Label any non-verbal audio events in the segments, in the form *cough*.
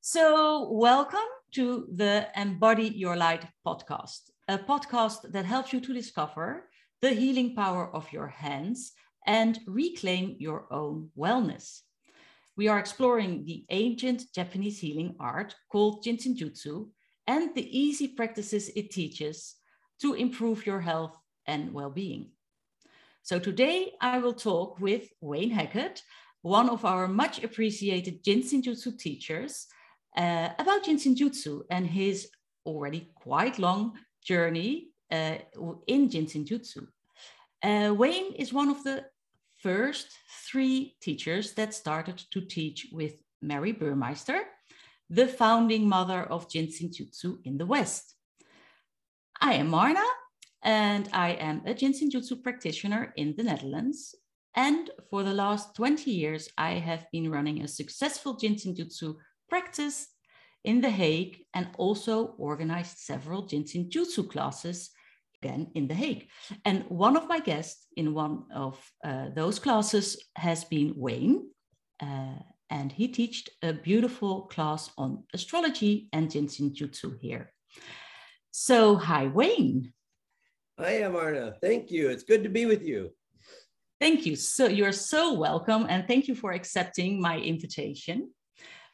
So, welcome to the Embody Your Light podcast, a podcast that helps you to discover the healing power of your hands and reclaim your own wellness. We are exploring the ancient Japanese healing art called Jin Shin Jyutsu and the easy practices it teaches to improve your health and well being. So, today I will talk with Wayne Hackett, one of our much appreciated Jin Shin Jyutsu teachers uh, about Jin Shin Jyutsu and his already quite long journey uh, in Jin Shin Jyutsu. Uh, Wayne is one of the first three teachers that started to teach with Mary Burmeister, the founding mother of Jin Shin Jyutsu in the West. I am Marna, and I am a Jin Shin Jyutsu practitioner in the Netherlands. And for the last 20 years, I have been running a successful Jin Shin Jyutsu practice in The Hague and also organized several Jin Shin Jyutsu classes again in The Hague. And one of my guests in one of uh, those classes has been Wayne. Uh, and he taught a beautiful class on astrology and Jin Shin Jyutsu here. So, hi, Wayne. Hi, Amarna. Thank you. It's good to be with you. Thank you. So, you're so welcome, and thank you for accepting my invitation.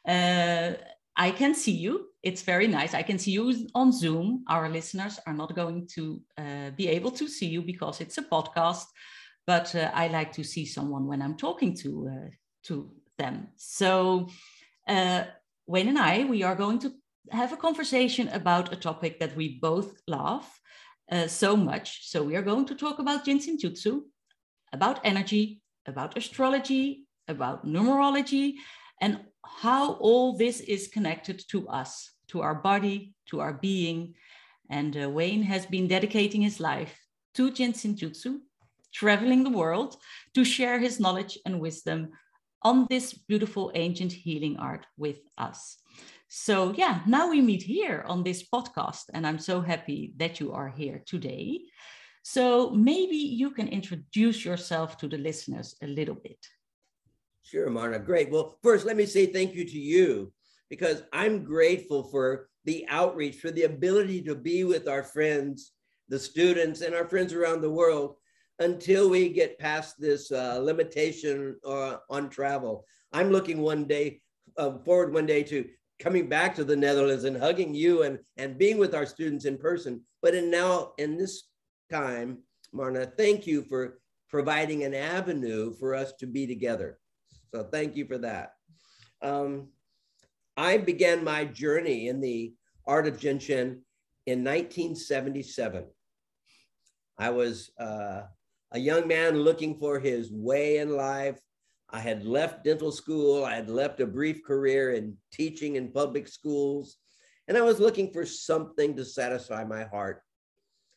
Uh, I can see you. It's very nice. I can see you on Zoom. Our listeners are not going to uh, be able to see you because it's a podcast, but uh, I like to see someone when I'm talking to uh, to them. So, uh, Wayne and I, we are going to have a conversation about a topic that we both love uh, so much. So, we are going to talk about Jin Shin Jyutsu, about energy, about astrology, about numerology, and how all this is connected to us, to our body, to our being. And uh, Wayne has been dedicating his life to Jin Shin Jyutsu, traveling the world to share his knowledge and wisdom on this beautiful ancient healing art with us. So, yeah, now we meet here on this podcast, and I'm so happy that you are here today. So, maybe you can introduce yourself to the listeners a little bit. Sure, Marna. Great. Well, first, let me say thank you to you because I'm grateful for the outreach, for the ability to be with our friends, the students, and our friends around the world until we get past this uh, limitation uh, on travel. I'm looking one day uh, forward one day to coming back to the Netherlands and hugging you and, and being with our students in person. But in now, in this time, Marna, thank you for providing an avenue for us to be together. So thank you for that. Um, I began my journey in the art of Jinshin in 1977. I was uh, a young man looking for his way in life. I had left dental school. I had left a brief career in teaching in public schools. And I was looking for something to satisfy my heart.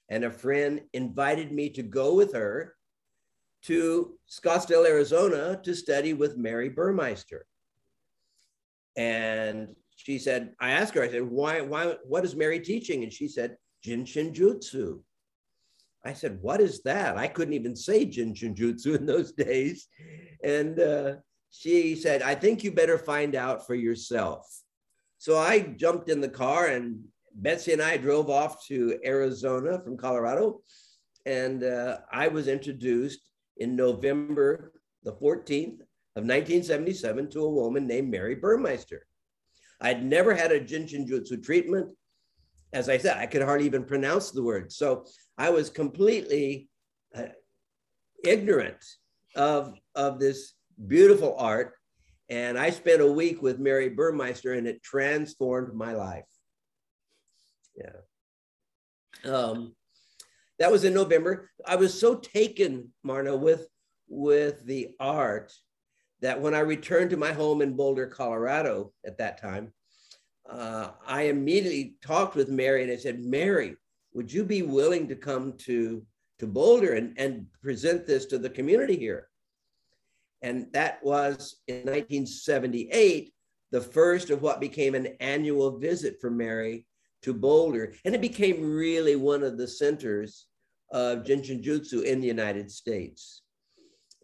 And a friend invited me to go with her to Scottsdale, Arizona to study with Mary Burmeister. And she said, I asked her, I said, why, why, what is Mary teaching? And she said, Jin Shin Jyutsu. I said, what is that? I couldn't even say Jin Shin Jyutsu in those *laughs* days. And uh, she said, I think you better find out for yourself. So I jumped in the car and Betsy and I drove off to Arizona from Colorado. And uh, I was introduced in November the 14th of 1977 to a woman named Mary Burmeister. I'd never had a Jin Shin Jyutsu treatment. As I said, I could hardly even pronounce the word. So I was completely uh, ignorant of, of this beautiful art. And I spent a week with Mary Burmeister and it transformed my life. Yeah. Um, that was in November. I was so taken, Marna, with, with the art that when I returned to my home in Boulder, Colorado at that time, uh, I immediately talked with Mary and I said, Mary, would you be willing to come to, to Boulder and, and present this to the community here? And that was in 1978, the first of what became an annual visit for Mary to Boulder. And it became really one of the centers of Jin Shin Jyutsu in the United States.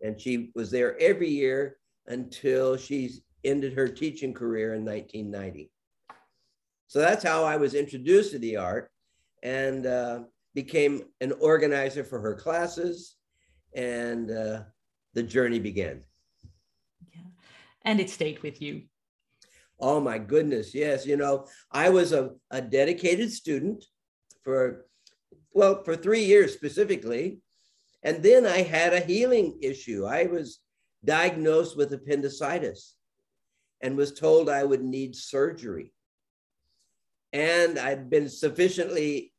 And she was there every year until she ended her teaching career in 1990. So that's how I was introduced to the art and uh, became an organizer for her classes. And uh, the journey began. Yeah. And it stayed with you. Oh my goodness. Yes. You know, I was a, a dedicated student for, well, for three years specifically. And then I had a healing issue. I was diagnosed with appendicitis and was told I would need surgery. And I'd been sufficiently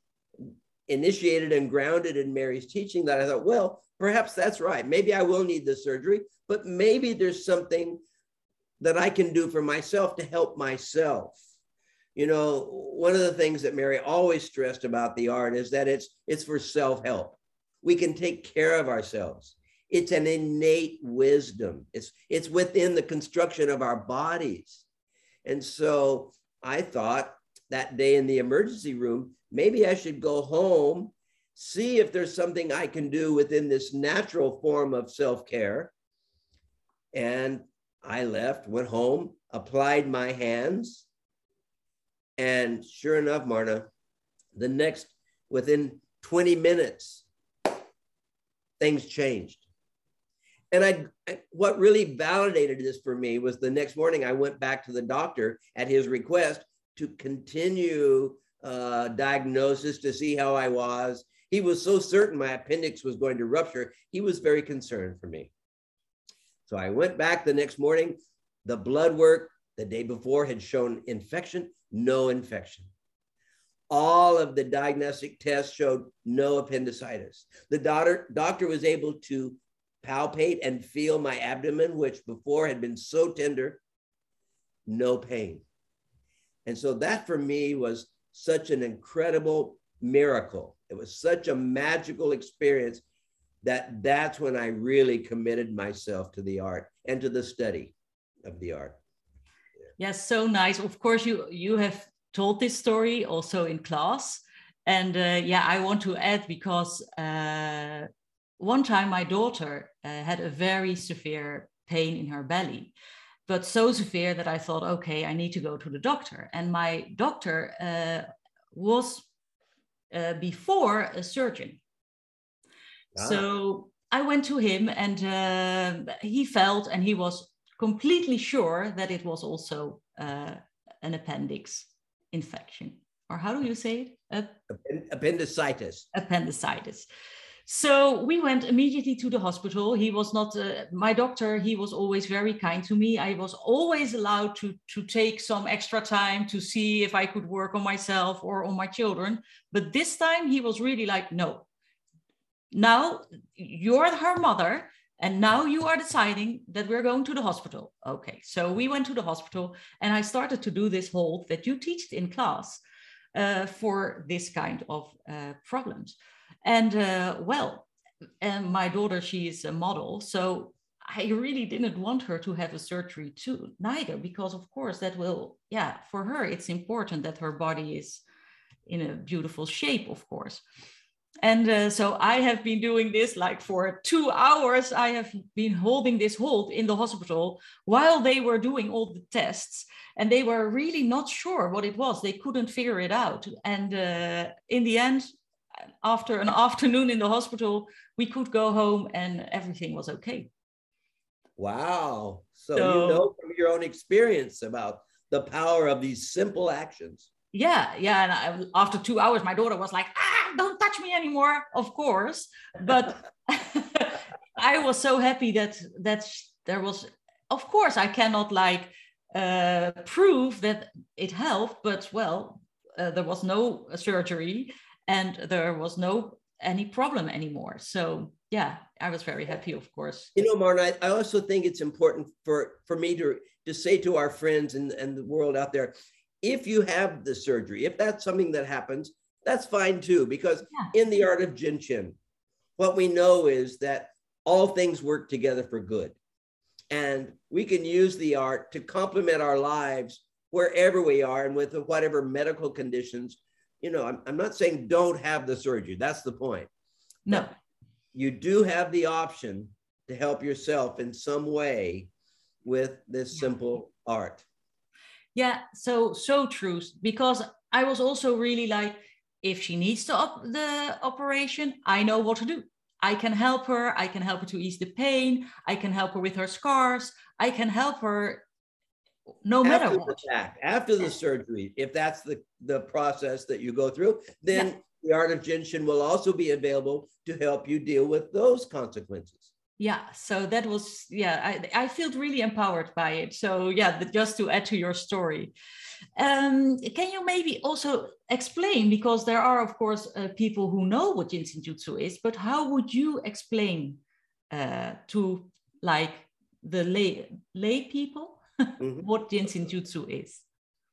initiated and grounded in Mary's teaching that I thought, well, perhaps that's right. Maybe I will need the surgery, but maybe there's something that I can do for myself to help myself. You know, one of the things that Mary always stressed about the art is that it's it's for self-help. We can take care of ourselves. It's an innate wisdom. It's it's within the construction of our bodies. And so I thought that day in the emergency room, maybe I should go home, see if there's something I can do within this natural form of self-care. And I left, went home, applied my hands. And sure enough, Marna, the next, within 20 minutes, things changed. And I, what really validated this for me was the next morning I went back to the doctor at his request to continue uh, diagnosis to see how I was. He was so certain my appendix was going to rupture. He was very concerned for me. So I went back the next morning. The blood work the day before had shown infection, no infection. All of the diagnostic tests showed no appendicitis. The doctor, doctor was able to palpate and feel my abdomen, which before had been so tender, no pain. And so that for me was such an incredible miracle. It was such a magical experience that that's when I really committed myself to the art and to the study of the art. Yes, so nice. Of course, you you have told this story also in class, and uh, yeah, I want to add because uh, one time my daughter uh, had a very severe pain in her belly, but so severe that I thought, okay, I need to go to the doctor, and my doctor uh, was uh, before a surgeon. Ah. So I went to him and uh, he felt and he was completely sure that it was also uh, an appendix infection. Or how do you say it? Appendicitis. Appendicitis. So we went immediately to the hospital. He was not uh, my doctor. He was always very kind to me. I was always allowed to to take some extra time to see if I could work on myself or on my children. But this time he was really like, no, now you're her mother and now you are deciding that we're going to the hospital. Okay so we went to the hospital and i started to do this hold that you teach in class uh, for this kind of uh, problems. And uh, well and my daughter she is a model so i really didn't want her to have a surgery too neither because of course that will yeah for her it's important that her body is in a beautiful shape of course and uh, so I have been doing this like for two hours. I have been holding this hold in the hospital while they were doing all the tests. And they were really not sure what it was. They couldn't figure it out. And uh, in the end, after an *laughs* afternoon in the hospital, we could go home and everything was okay. Wow. So, so you know from your own experience about the power of these simple actions yeah yeah and I, after two hours my daughter was like ah me anymore of course but *laughs* i was so happy that that there was of course i cannot like uh, prove that it helped but well uh, there was no surgery and there was no any problem anymore. So yeah i was very happy of course. You know marna i also think it's important for for me to to say to our friends and, and the world out there if you have the surgery, if that's something that happens, that's fine too, because yeah. in the art of Jin Shin, what we know is that all things work together for good. And we can use the art to complement our lives wherever we are and with whatever medical conditions. You know, I'm, I'm not saying don't have the surgery. That's the point. No. You do have the option to help yourself in some way with this simple art. Yeah, so so true. Because I was also really like, if she needs to op- the operation, I know what to do. I can help her. I can help her to ease the pain. I can help her with her scars. I can help her no matter after what. The fact, after the surgery, if that's the, the process that you go through, then yeah. the art of Jinshin will also be available to help you deal with those consequences. Yeah, so that was, yeah, I, I felt really empowered by it. So, yeah, just to add to your story. Um, can you maybe also explain, because there are, of course, uh, people who know what Jin Shin Jyutsu is, but how would you explain uh, to like the lay, lay people *laughs* mm-hmm. what Jin Shin Jyutsu is?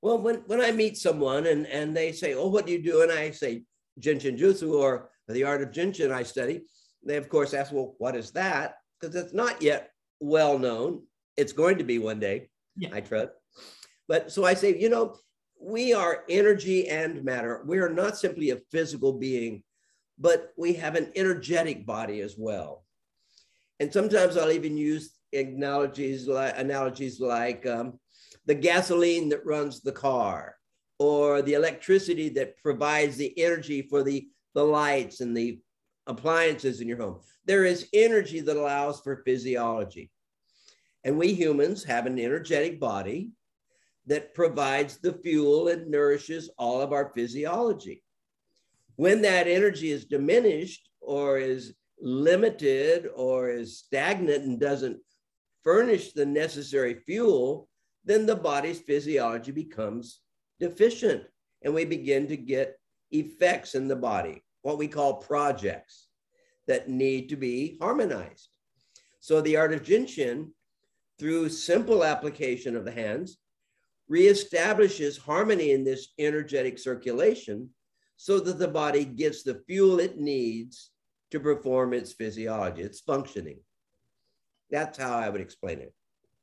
Well, when, when I meet someone and, and they say, oh, what do you do? And I say Jin Shin Jyutsu or the art of Jinshin I study, they of course ask, well, what is that? Because it's not yet well known. It's going to be one day, yeah. I trust. But so I say, you know, we are energy and matter. We are not simply a physical being, but we have an energetic body as well. And sometimes I'll even use analogies like analogies like um, the gasoline that runs the car or the electricity that provides the energy for the, the lights and the appliances in your home. There is energy that allows for physiology. And we humans have an energetic body that provides the fuel and nourishes all of our physiology. When that energy is diminished or is limited or is stagnant and doesn't furnish the necessary fuel, then the body's physiology becomes deficient and we begin to get effects in the body, what we call projects that need to be harmonized. So the art of Jinshin, through simple application of the hands, reestablishes harmony in this energetic circulation so that the body gets the fuel it needs to perform its physiology, its functioning. That's how I would explain it.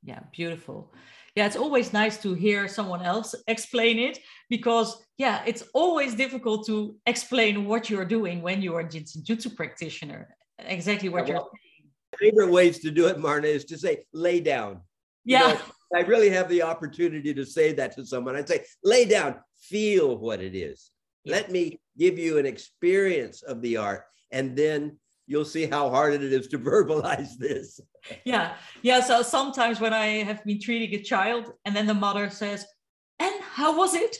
Yeah, beautiful. Yeah, it's always nice to hear someone else explain it because, yeah, it's always difficult to explain what you're doing when you are a Jutsu practitioner. Exactly what well, you're saying. Favorite ways to do it, Marna, is to say, lay down. Yeah. You know, I really have the opportunity to say that to someone. I'd say, lay down, feel what it is. Yeah. Let me give you an experience of the art, and then you'll see how hard it is to *laughs* verbalize this. Yeah. Yeah. So sometimes when I have been treating a child and then the mother says, and how was it?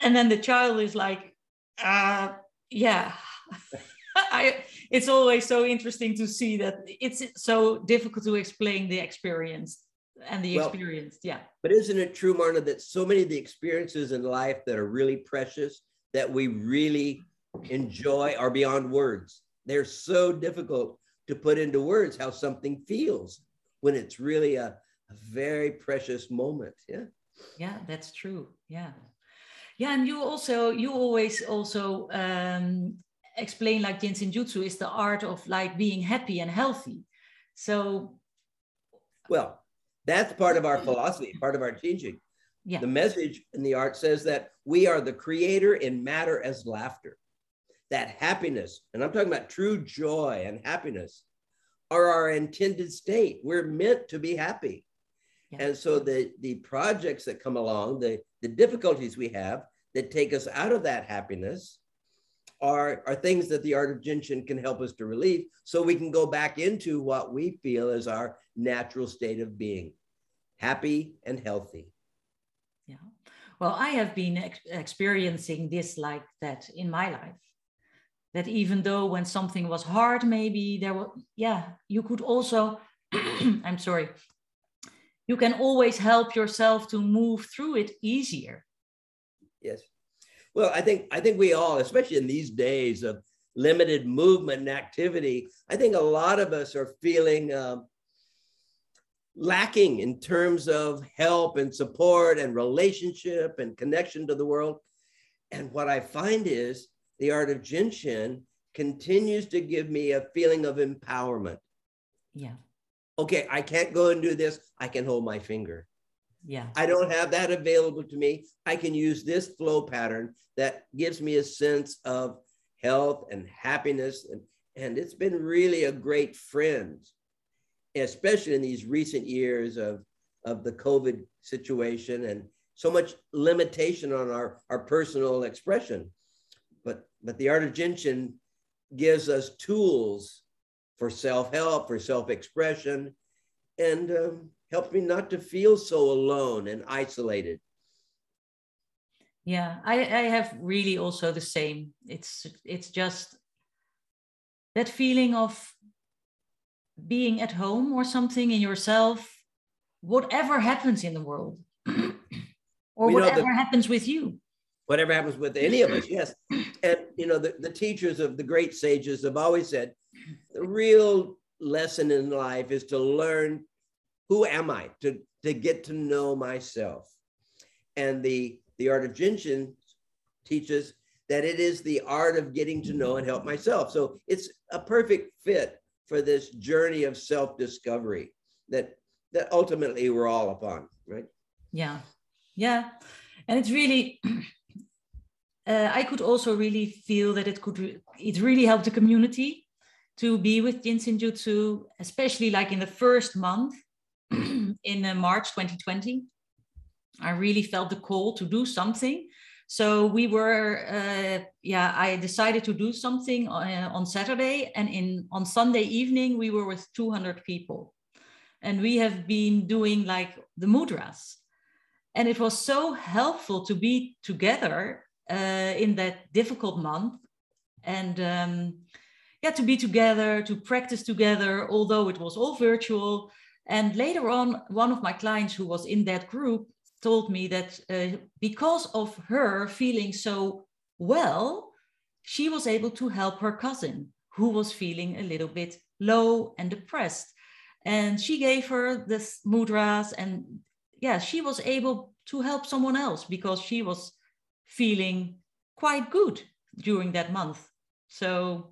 And then the child is like, uh, yeah. *laughs* I, it's always so interesting to see that it's so difficult to explain the experience and the well, experience. Yeah. But isn't it true, Marna, that so many of the experiences in life that are really precious, that we really enjoy, are beyond words? They're so difficult to put into words how something feels when it's really a, a very precious moment. Yeah. Yeah, that's true. Yeah. Yeah, and you also you always also um, explain like Jin Shin Jyutsu is the art of like being happy and healthy. So, well, that's part of our philosophy, part of our teaching. Yeah. The message in the art says that we are the creator in matter as laughter that happiness, and I'm talking about true joy and happiness, are our intended state. We're meant to be happy. Yeah. And so the, the projects that come along, the, the difficulties we have that take us out of that happiness are, are things that the art of Jinshin can help us to relieve so we can go back into what we feel is our natural state of being happy and healthy. Yeah. Well, I have been ex- experiencing this like that in my life that even though when something was hard maybe there was yeah you could also *clears throat* i'm sorry you can always help yourself to move through it easier. Yes. Well i think i think we all especially in these days of limited movement and activity i think a lot of us are feeling um, lacking in terms of help and support and relationship and connection to the world. And what i find is the art of Jinshin continues to give me a feeling of empowerment. Yeah. Okay, I can't go and do this. I can hold my finger. Yeah. I don't have that available to me. I can use this flow pattern that gives me a sense of health and happiness. And, and it's been really a great friend, especially in these recent years of of the COVID situation and so much limitation on our, our personal expression. But, but the art of Shin gives us tools for self-help, for self-expression, and um, helps me not to feel so alone and isolated. Yeah, I, I have really also the same. It's it's just that feeling of being at home or something in yourself, whatever happens in the world, *clears throat* or we whatever happens with you. Whatever happens with any of us, yes. And you know, the, the teachers of the great sages have always said the real lesson in life is to learn who am I, to, to get to know myself. And the, the art of Jin Shin teaches that it is the art of getting to know and help myself. So it's a perfect fit for this journey of self-discovery that that ultimately we're all upon, right? Yeah, yeah, and it's really. *clears throat* Uh, I could also really feel that it could re- it really helped the community to be with Jin Shin Jyutsu, especially like in the first month *clears throat* in uh, March 2020. I really felt the call to do something. So we were, uh, yeah, I decided to do something on, uh, on Saturday, and in on Sunday evening we were with 200 people, and we have been doing like the mudras, and it was so helpful to be together uh, in that difficult month, and um, yeah, to be together, to practice together, although it was all virtual. And later on, one of my clients who was in that group told me that uh, because of her feeling so well, she was able to help her cousin who was feeling a little bit low and depressed. And she gave her this mudras, and yeah, she was able to help someone else because she was feeling quite good during that month. So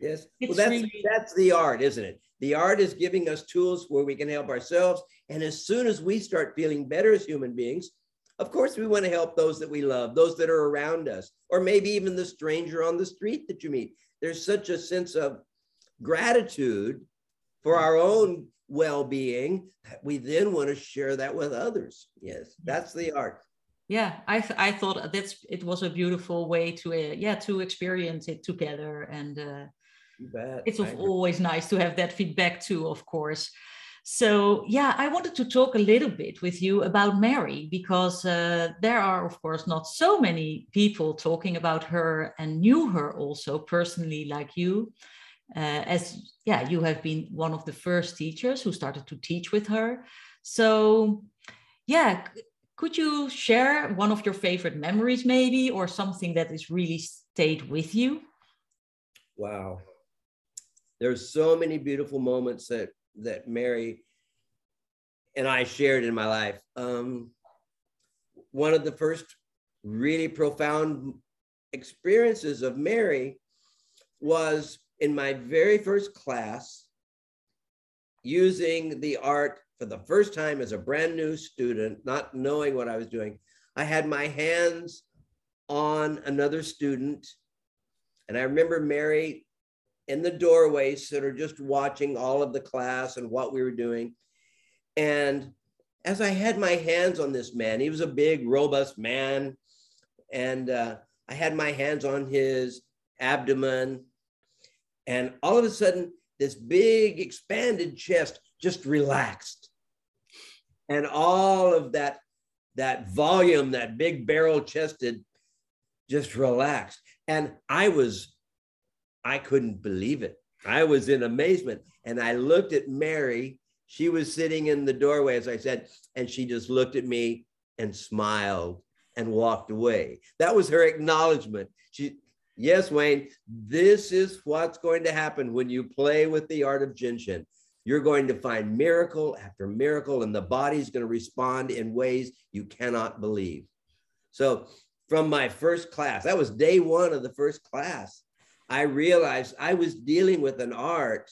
Yes. Well, that's really... that's the art, isn't it? The art is giving us tools where we can help ourselves. And as soon as we start feeling better as human beings, of course, we want to help those that we love, those that are around us, or maybe even the stranger on the street that you meet. There's such a sense of gratitude for our own well-being that we then want to share that with others. Yes, that's the art yeah i th- i thought that's it was a beautiful way to uh, yeah to experience it together and uh, it's always nice to have that feedback too, of course. So, yeah, I wanted to talk a little bit with you about Mary because uh, there are, of course, not so many people talking about her and knew her also personally, like you. Uh, as yeah, you have been one of the first teachers who started to teach with her. So, yeah, could you share one of your favorite memories, maybe, or something that has really stayed with you? Wow there's so many beautiful moments that that Mary and I shared in my life. Um, one of the first really profound experiences of Mary was in my very first class using the art for the first time as a brand new student, not knowing what I was doing. I had my hands on another student. And I remember Mary in the doorway, sort of just watching all of the class and what we were doing. And as I had my hands on this man, he was a big, robust man. And uh, I had my hands on his abdomen. And all of a sudden, this big, expanded chest just relaxed. And all of that, that volume, that big barrel chested, just relaxed. And I was I couldn't believe it. I was in amazement. And I looked at Mary. She was sitting in the doorway, as I said, and she just looked at me and smiled and walked away. That was her acknowledgement. She, yes, Wayne, this is what's going to happen when you play with the art of Jin Shin. You're going to find miracle after miracle, and the body's going to respond in ways you cannot believe. So, from my first class, that was day one of the first class. I realized I was dealing with an art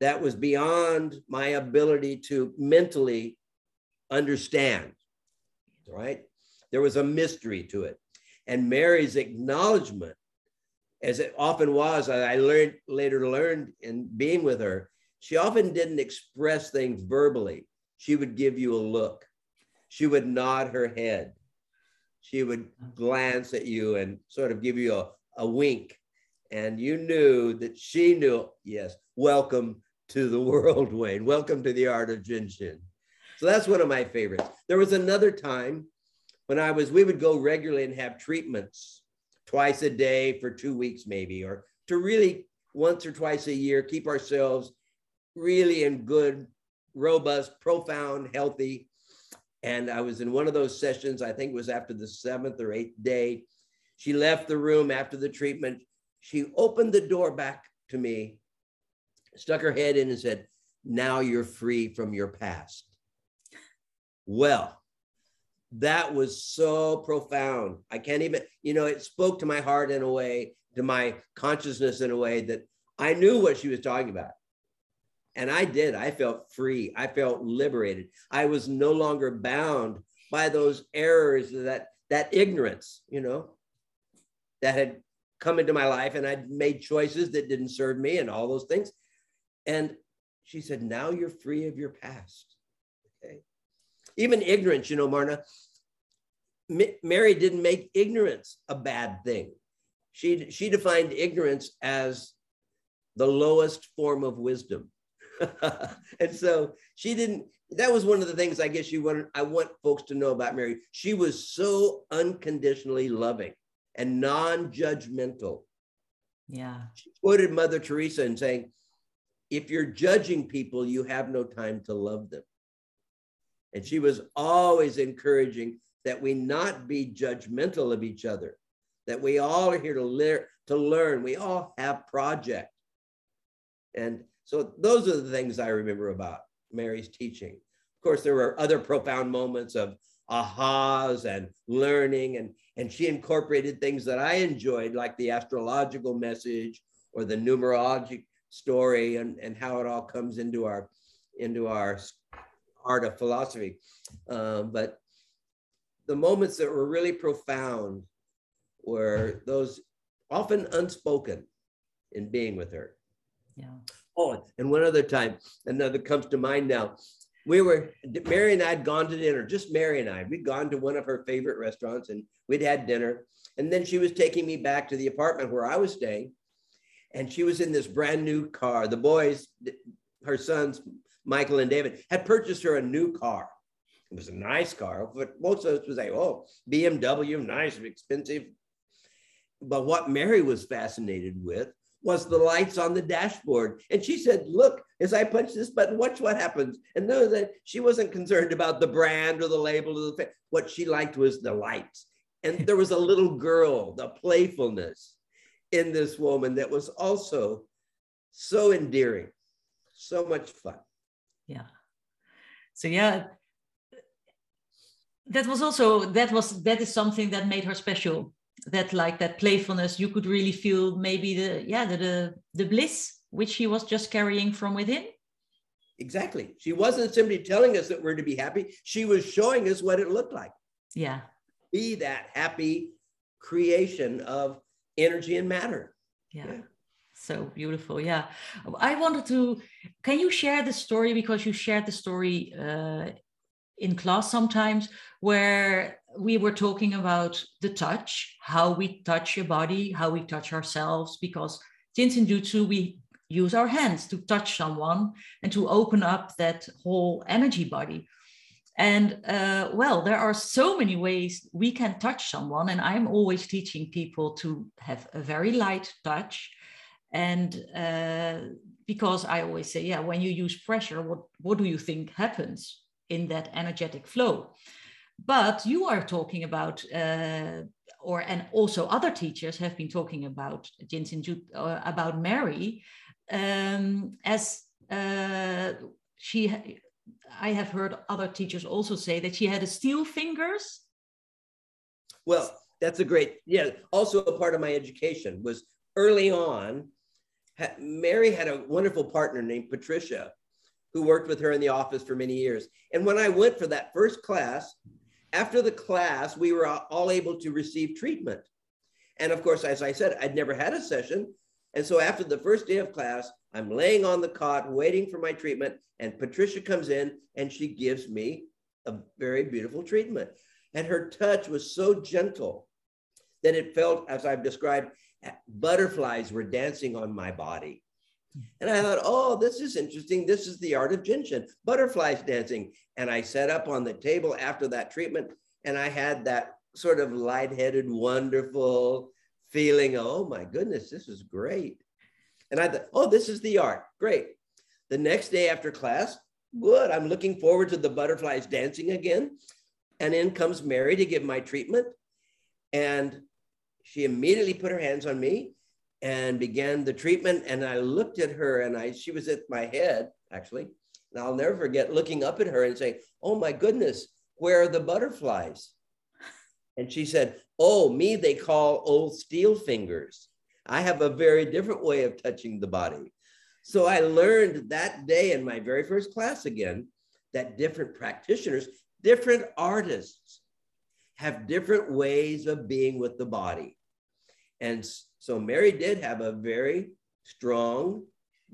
that was beyond my ability to mentally understand, right? There was a mystery to it. And Mary's acknowledgement, as it often was, I learned later learned in being with her, she often didn't express things verbally, she would give you a look. She would nod her head. She would glance at you and sort of give you a, a wink. And you knew that she knew, yes, welcome to the *laughs* world, Wayne. Welcome to the art of Jin Shin. So that's one of my favorites. There was another time when I was, we would go regularly and have treatments twice a day for two weeks, maybe, or to really once or twice a year keep ourselves really in good, robust, profound, healthy. And I was in one of those sessions, I think it was after the seventh or eighth day. She left the room after the treatment. She opened the door back to me, stuck her head in and said, Now you're free from your past. Well, that was so profound. I can't even, you know, it spoke to my heart in a way, to my consciousness in a way that I knew what she was talking about. And I did. I felt free. I felt liberated. I was no longer bound by those errors, that that ignorance, you know, that had come into my life and I'd made choices that didn't serve me and all those things. And she said, now you're free of your past. Okay even ignorance, you know, Marna. Mary didn't make ignorance a bad thing. She, she defined ignorance as the lowest form of wisdom. *laughs* and so she didn't, that was one of the things I guess you want, I want folks to know about Mary. She was so unconditionally loving and non-judgmental. Yeah. She quoted Mother Teresa and saying, if you're judging people, you have no time to love them. And she was always encouraging that we not be judgmental of each other, that we all are here to, learn. to learn. We all have project. And so those are the things I remember about Mary's teaching. Of course, there were other profound moments of ahas and learning, and, and she incorporated things that I enjoyed, like the astrological message or the numerologic story and, and how it all comes into our into our art of philosophy. Um, but the moments that were really profound were those often unspoken in being with her. Yeah. Oh, and one other time, another comes to mind now. We were, Mary and I had gone to dinner, just Mary and I. We'd gone to one of her favorite restaurants and we'd had dinner. And then she was taking me back to the apartment where I was staying. And she was in this brand new car. The boys, her sons, Michael and David, had purchased her a new car. It was a nice car, but most of us would say, oh, BMW, nice, expensive. But what Mary was fascinated with was the lights on the dashboard. And she said, look, as I punch this button, watch what happens. And know that she wasn't concerned about the brand or the label or the thing. what she liked was the lights. And *laughs* there was a little girl, the playfulness in this woman that was also so endearing, so much fun yeah so yeah that was also that was that is something that made her special that like that playfulness you could really feel maybe the yeah the the, the bliss which he was just carrying from within. Exactly. She wasn't simply telling us that we're to be happy. She was showing us what it looked like. Yeah. Be that happy creation of energy and matter. Yeah. yeah. So beautiful. Yeah. I wanted to can you share the story? Because you shared the story uh, in class sometimes where we were talking about the touch how we touch your body how we touch ourselves because Jin Shin Jyutsu we use our hands to touch someone and to open up that whole energy body. And uh, well there are so many ways we can touch someone and i'm always teaching people to have a very light touch. And uh, because i always say yeah when you use pressure what what do you think happens in that energetic flow but you are talking about uh, or and also other teachers have been talking about Jin Shin uh, about Mary um, as uh, she I have heard other teachers also say that she had a steel fingers. Well, that's a great yeah. Also, a part of my education was early on Mary had a wonderful partner named Patricia who worked with her in the office for many years. And when I went for that first class, after the class, we were all able to receive treatment. And of course, as I said, I'd never had a session. And so after the first day of class, I'm laying on the cot waiting for my treatment, and Patricia comes in and she gives me a very beautiful treatment. And her touch was so gentle that it felt, as I've described, butterflies were dancing on my body. And I thought, oh, this is interesting. This is the art of Jinshin, butterflies dancing. And I sat up on the table after that treatment and I had that sort of lightheaded, wonderful feeling. Oh my goodness, this is great. And I thought, oh, this is the art. Great. The next day after class, good. I'm looking forward to the butterflies dancing again. And in comes Mary to give my treatment. And she immediately put her hands on me and began the treatment. And I looked at her and I she was at my head, actually. And I'll never forget looking up at her and saying, Oh my goodness, where are the butterflies? And she said, Oh, me, they call old steel fingers. I have a very different way of touching the body. So I learned that day in my very first class again that different practitioners, different artists have different ways of being with the body. And so Mary did have a very strong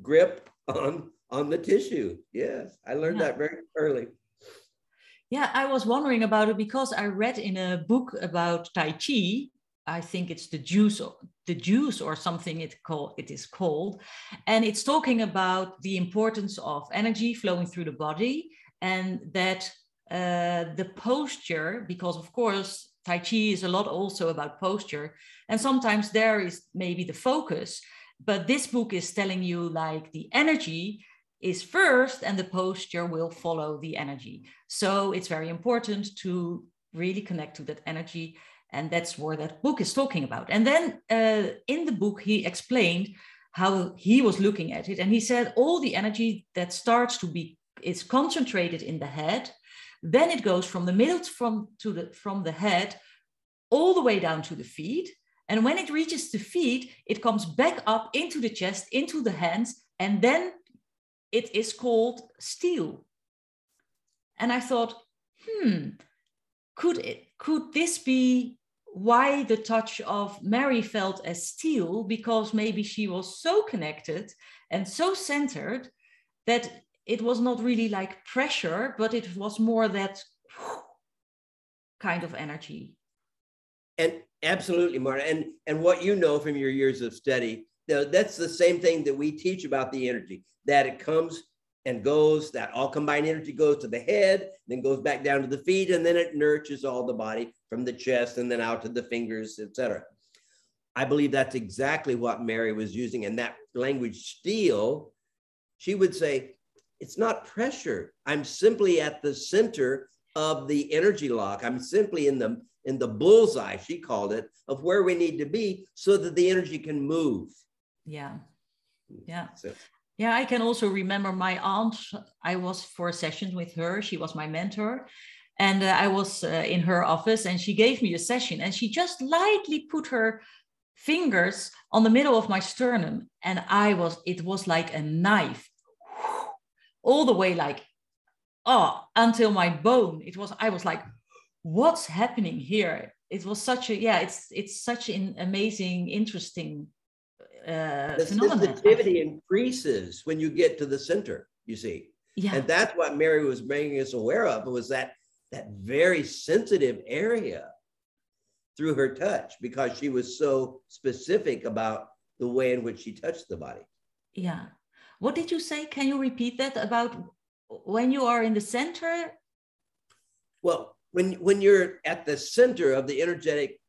grip on on the tissue. Yes, I learned yeah. that very early. Yeah, I was wondering about it because I read in a book about Tai Chi. I think it's the juice, the juice or something it call it is called, and it's talking about the importance of energy flowing through the body and that uh, the posture, because of course Tai Chi is a lot also about posture, and sometimes there is maybe the focus, but this book is telling you like the energy is first and the posture will follow the energy. So it's very important to really connect to that energy. And that's where that book is talking about. And then uh, in the book, he explained how he was looking at it. And he said all the energy that starts to be is concentrated in the head. Then it goes from the middle from to the from the head all the way down to the feet. And when it reaches the feet, it comes back up into the chest, into the hands, and then it is called steel. And I thought, hmm, could it could this be why the touch of Mary felt as steel? Because maybe she was so connected and so centered that it was not really like pressure, but it was more that kind of energy. And absolutely, Marta. And and what you know from your years of study that's the same thing that we teach about the energy, that it comes and goes, that all combined energy goes to the head, then goes back down to the feet, and then it nurtures all the body from the chest and then out to the fingers, etc. I believe that's exactly what Mary was using. And that language, steel, she would say, it's not pressure. I'm simply at the center of the energy lock. I'm simply in the in the bullseye, she called it, of where we need to be so that the energy can move. Yeah. Yeah. So. yeah i can also remember my aunt. I was for sessions with her. She was my mentor. And uh, i was uh, in her office and she gave me a session and she just lightly put her fingers on the middle of my sternum. And i was it was like a knife all the way like oh until my bone it was i was like what's happening here it was such a yeah it's it's such an amazing interesting uh, the phenomenon. sensitivity increases when you get to the center. You see, yeah. and that's what Mary was making us aware of was that that very sensitive area through her touch because she was so specific about the way in which she touched the body. Yeah. What did you say? Can you repeat that about when you are in the center? Well, when when you're at the center of the energetic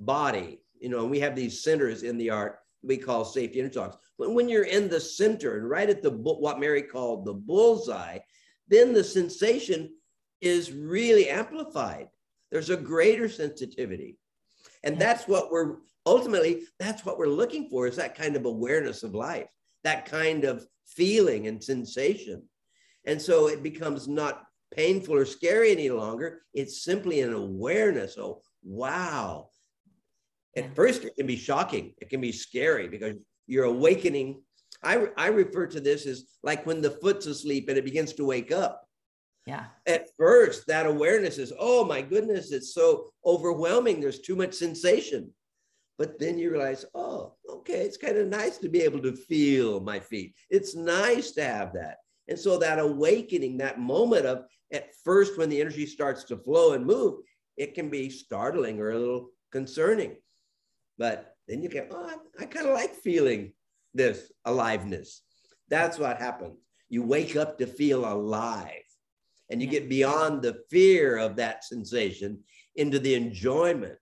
body, you know, and we have these centers in the art we call safety energy locks. But when you're in the center and right at the what Mary called the bullseye, then the sensation is really amplified. There's a greater sensitivity. And that's what we're ultimately, that's what we're looking for is that kind of awareness of life, that kind of feeling and sensation. And so it becomes not painful or scary any longer. It's simply an awareness. Oh, wow, at first, it can be shocking. It can be scary because you're awakening. I, I refer to this as like when the foot's asleep and it begins to wake up. Yeah. At first, that awareness is, oh my goodness, it's so overwhelming. There's too much sensation. But then you realize, oh, okay, it's kind of nice to be able to feel my feet. It's nice to have that. And so that awakening, that moment of at first when the energy starts to flow and move, it can be startling or a little concerning. But then you get, oh, I, I kind of like feeling this aliveness. That's what happens. You wake up to feel alive and you get beyond the fear of that sensation into the enjoyment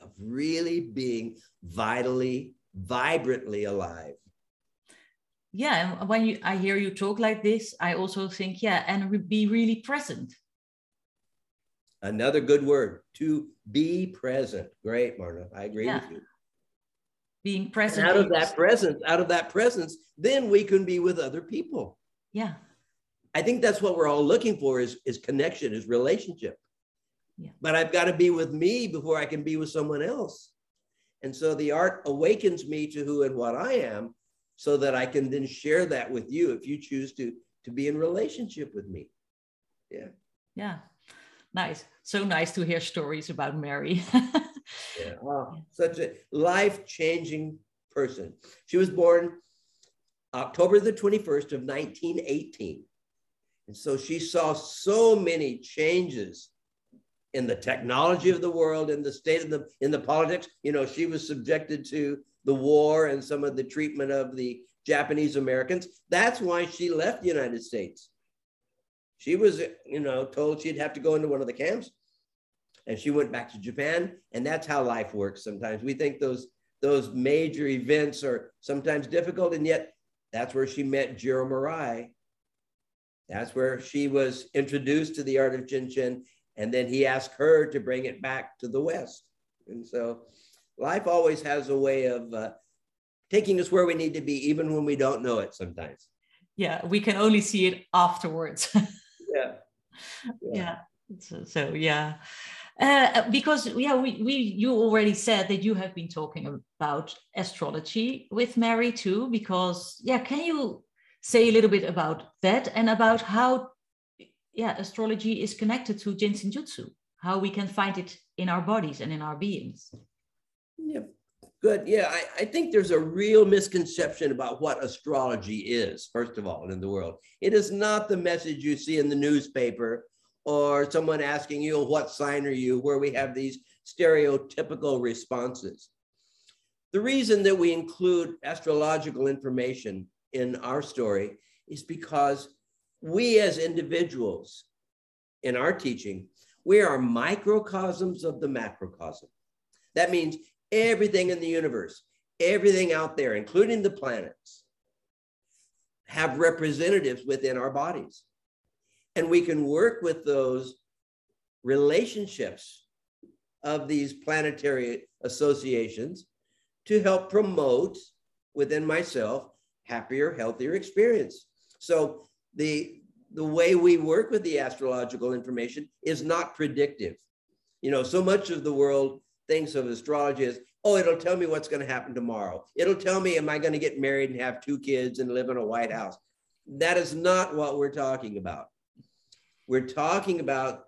of really being vitally, vibrantly alive. Yeah, and when you, I hear you talk like this, I also think, yeah, and be really present. Another good word to be present. Great, Marna. I agree yeah. with you. Being present. And out of that presence, out of that presence, then we can be with other people. Yeah. I think that's what we're all looking for is, is connection, is relationship. Yeah. But I've got to be with me before I can be with someone else. And so the art awakens me to who and what I am so that I can then share that with you if you choose to, to be in relationship with me. Yeah. Yeah. Nice. So nice to hear stories about Mary. *laughs* yeah. Oh, such a life changing person. She was born October the 21st of 1918. And so she saw so many changes in the technology of the world, in the state of the, in the politics. You know, she was subjected to the war and some of the treatment of the Japanese Americans. That's why she left the United States. She was, you know, told she'd have to go into one of the camps and she went back to Japan. And that's how life works sometimes. We think those, those major events are sometimes difficult, and yet that's where she met Jiro Murai. That's where she was introduced to the art of Jin Shin and then he asked her to bring it back to the West. And so life always has a way of uh, taking us where we need to be, even when we don't know it sometimes. Yeah, we can only see it afterwards. *laughs* yeah. yeah. Yeah. So, so yeah. Uh, because yeah, we, we you already said that you have been talking about astrology with Mary too. Because yeah, can you say a little bit about that and about how yeah, astrology is connected to Jin Shin Jyutsu, how we can find it in our bodies and in our beings. Yeah, good. Yeah, I, I think there's a real misconception about what astrology is, first of all, in the world. It is not the message you see in the newspaper or someone asking you, what sign are you, where we have these stereotypical responses. The reason that we include astrological information in our story is because we as individuals in our teaching, we are microcosms of the macrocosm. That means everything in the universe, everything out there, including the planets, have representatives within our bodies. And we can work with those relationships of these planetary associations to help promote within myself happier, healthier experience. So the the way we work with the astrological information is not predictive. You know, so much of the world thinks of astrology as, oh, it'll tell me what's going to happen tomorrow. It'll tell me, am I going to get married and have two kids and live in a White House? That is not what we're talking about. We're talking about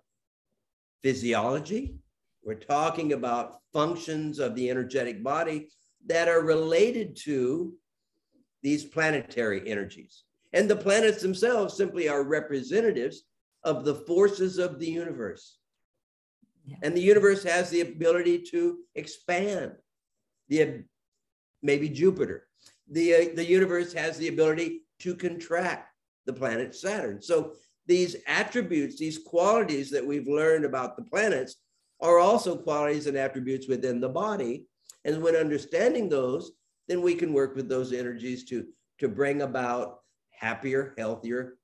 physiology. We're talking about functions of the energetic body that are related to these planetary energies. And the planets themselves simply are representatives of the forces of the universe. Yeah. And the universe has the ability to expand. The maybe Jupiter. The, uh, the universe has the ability to contract the planet Saturn. So these attributes, these qualities that we've learned about the planets are also qualities and attributes within the body. And when understanding those, then we can work with those energies to, to bring about happier, healthier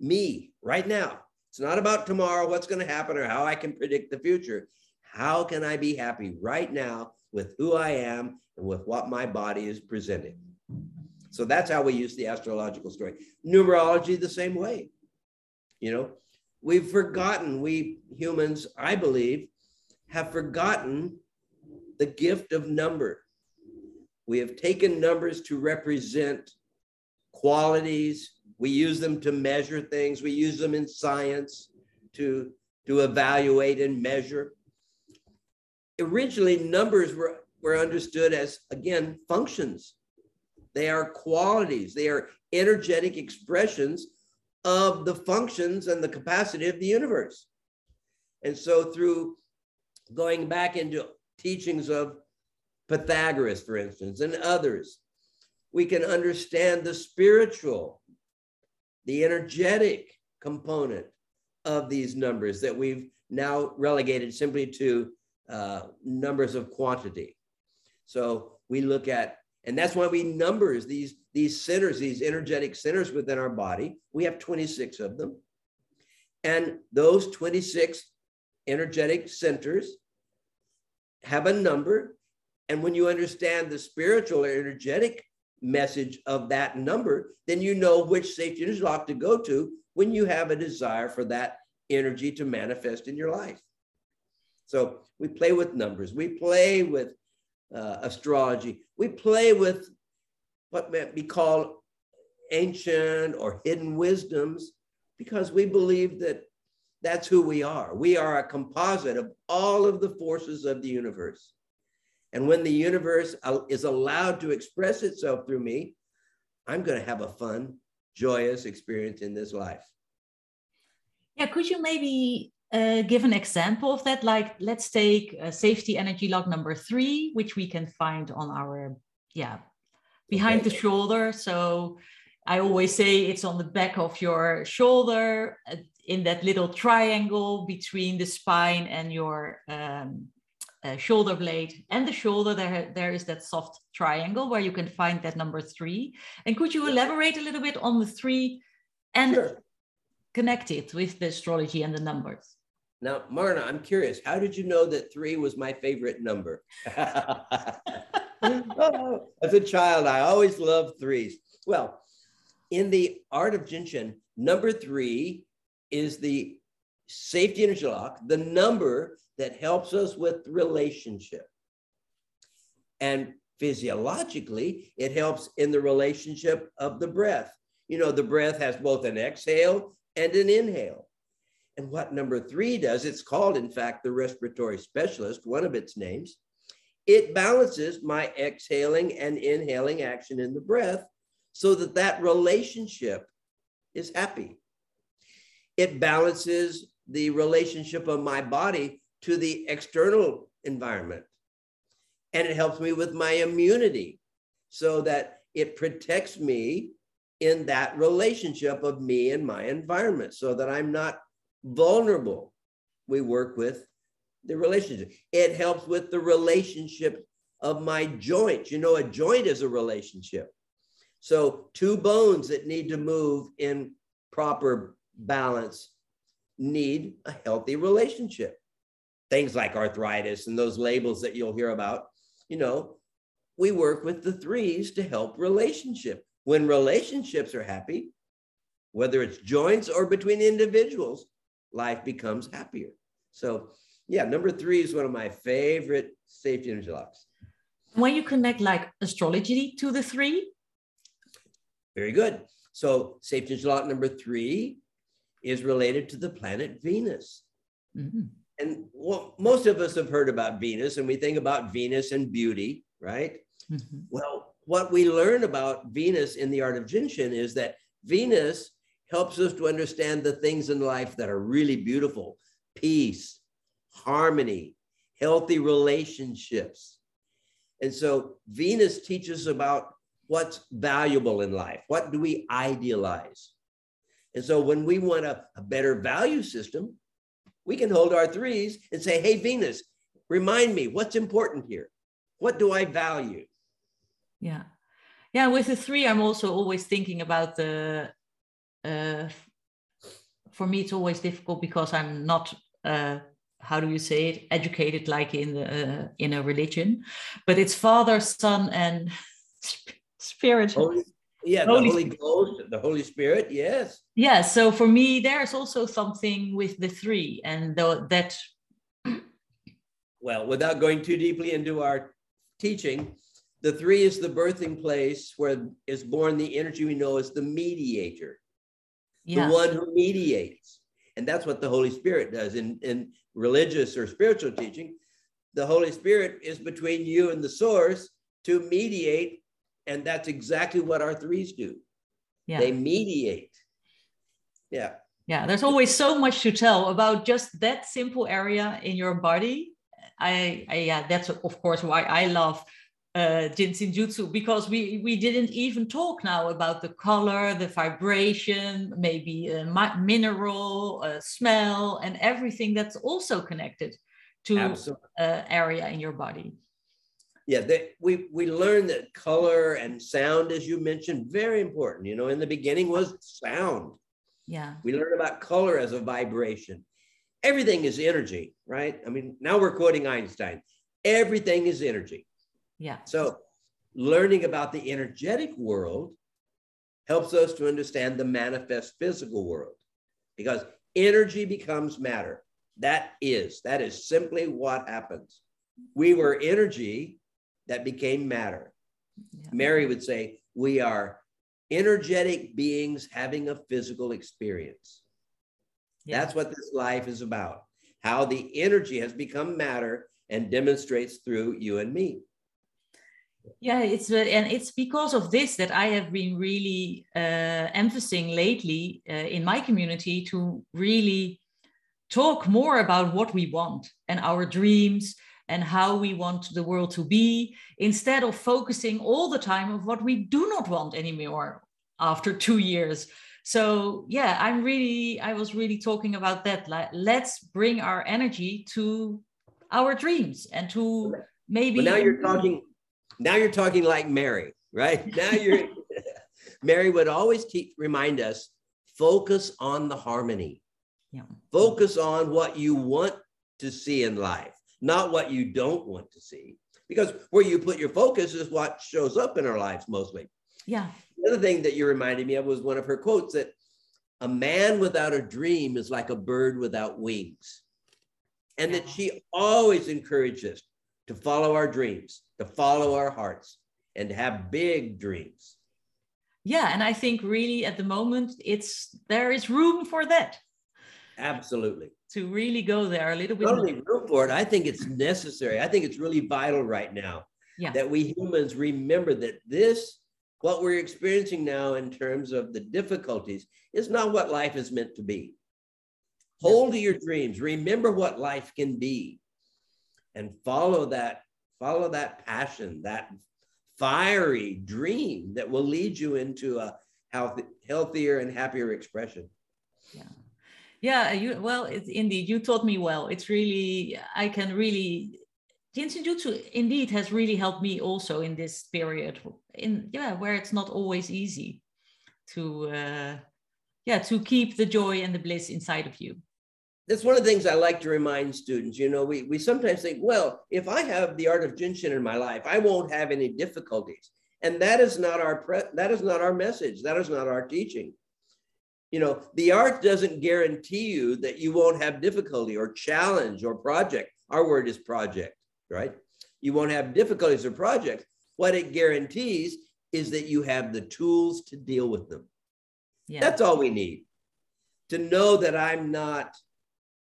me right now. It's not about tomorrow, what's going to happen, or how I can predict the future. How can I be happy right now with who I am and with what my body is presenting? So that's how we use the astrological story. Numerology, the same way. You know, we've forgotten, we humans, I believe, have forgotten the gift of number. We have taken numbers to represent qualities. We use them to measure things. We use them in science to, to evaluate and measure. Originally, numbers were, were understood as, again, functions. They are qualities, they are energetic expressions of the functions and the capacity of the universe. And so, through going back into teachings of Pythagoras, for instance, and others, we can understand the spiritual, the energetic component of these numbers that we've now relegated simply to uh, numbers of quantity. So we look at, and that's why we numbers these, these centers, these energetic centers within our body. We have 26 of them. And those 26 energetic centers have a number. And when you understand the spiritual or energetic message of that number, then you know which safety energy lock to go to when you have a desire for that energy to manifest in your life. So we play with numbers, we play with uh, astrology, we play with what might be called ancient or hidden wisdoms because we believe that that's who we are. We are a composite of all of the forces of the universe. And when the universe is allowed to express itself through me, I'm going to have a fun, joyous experience in this life. Yeah, could you maybe uh, give an example of that? Like, let's take uh, safety energy lock number three, which we can find on our, yeah, behind okay. the shoulder. So I always say it's on the back of your shoulder uh, in that little triangle between the spine and your um, uh, shoulder blade and the shoulder. There, there is that soft triangle where you can find that number three. And could you elaborate a little bit on the three and sure. connect it with the astrology and the numbers? Now, Marna, I'm curious, how did you know that three was my favorite number? oh, *laughs* *laughs* as a child, I always loved threes. Well, in the art of Shin, number three is the safety energy lock, the number that helps us with relationship. And physiologically, it helps in the relationship of the breath. You know, the breath has both an exhale and an inhale. And what number three does, it's called, in fact, the respiratory specialist, one of its names. It balances my exhaling and inhaling action in the breath so that that relationship is happy. It balances the relationship of my body to the external environment. And it helps me with my immunity so that it protects me in that relationship of me and my environment so that I'm not vulnerable. We work with the relationship. It helps with the relationship of my joints. You know, a joint is a relationship. So, two bones that need to move in proper balance need a healthy relationship. Things like arthritis and those labels that you'll hear about, you know, we work with the threes to help relationship. When relationships are happy, whether it's joints or between individuals, life becomes happier. So, yeah, number three is one of my favorite safety energy locks. When you connect like astrology to the three? Very good. So, safety energy lock number three is related to the planet Venus. Mm-hmm. And well, most of us have heard about Venus and we think about Venus and beauty, right? Mm-hmm. Well, what we learn about Venus in the art of Jin Shin is that Venus helps us to understand the things in life that are really beautiful peace, harmony, healthy relationships. And so Venus teaches about what's valuable in life. What do we idealize? And so when we want a, a better value system, we can hold our threes and say, hey, Venus, remind me what's important here. What do I value? Yeah. Yeah, with the three, I'm also always thinking about the uh, for me it's always difficult because i'm not uh, how do you say it educated like in the uh, in a religion but it's father son and *laughs* spirit holy, yeah holy the holy ghost the holy spirit yes yeah so for me there's also something with the three and the, that well without going too deeply into our teaching the three is the birthing place where is born the energy we know as the mediator yeah. the one who mediates. And that's what the Holy Spirit does in, in religious or spiritual teaching. the Holy Spirit is between you and the source to mediate. And that's exactly what our threes do. Yeah. They mediate. Yeah. Yeah. There's always so much to tell about just that simple area in your body. I, I yeah, that's of course why I love uh, Jin Shin Jyutsu because we we didn't even talk now about the color, the vibration, maybe a mineral, a smell, and everything that's also connected to uh, area in your body. Yeah, they, we we learned that color and sound, as you mentioned, very important. You know, in the beginning was sound. Yeah. We learned about color as a vibration. Everything is energy, right? I mean, now we're quoting Einstein. Everything is energy. Yeah. So learning about the energetic world helps us to understand the manifest physical world because energy becomes matter. That is, that is simply what happens. We were energy that became matter. Yeah. Mary would say, we are energetic beings having a physical experience. Yeah. That's what this life is about. How the energy has become matter and demonstrates through you and me. Yeah, it's and it's because of this that I have been really uh, emphasizing lately uh, in my community to really talk more about what we want and our dreams and how we want the world to be instead of focusing all the time of what we do not want anymore after two years. So yeah i'm really i was really talking about that. Like let's bring our energy to our dreams and to maybe now you're talking now you're talking like mary right? *laughs* Now you're *laughs* mary would always te- remind us focus on the harmony. Yeah. focus on what you want to see in life not what you don't want to see. Because where you put your focus is what shows up in our lives mostly. Yeah. The other thing that you reminded me of was one of her quotes that a man without a dream is like a bird without wings. And yeah. that she always encouraged us to follow our dreams, to follow our hearts, and to have big dreams. Yeah, and I think really at the moment it's there is room for that. Absolutely to really go there a little bit. Totally room for it. I think it's necessary. I think it's really vital right now yeah. that we humans remember that this, what we're experiencing now in terms of the difficulties, is not what life is meant to be. Hold to your dreams. Remember what life can be, and follow that. Follow that passion, that fiery dream that will lead you into a healthy, healthier and happier expression. Yeah yeah you well it's indeed you taught me well it's really i can really Jin Shin Jyutsu indeed has really helped me also in this period in yeah where it's not always easy to uh, yeah to keep the joy and the bliss inside of you that's one of the things I like to remind students. You know, we, we sometimes think, well, if I have the art of Jin Shin in my life, I won't have any difficulties. And that is not our pre- that is not our message. That is not our teaching you know, the art doesn't guarantee you that you won't have difficulty or challenge or project. Our word is project, right? You won't have difficulties or projects. What it guarantees is that you have the tools to deal with them. Yeah. That's all we need to know that I'm not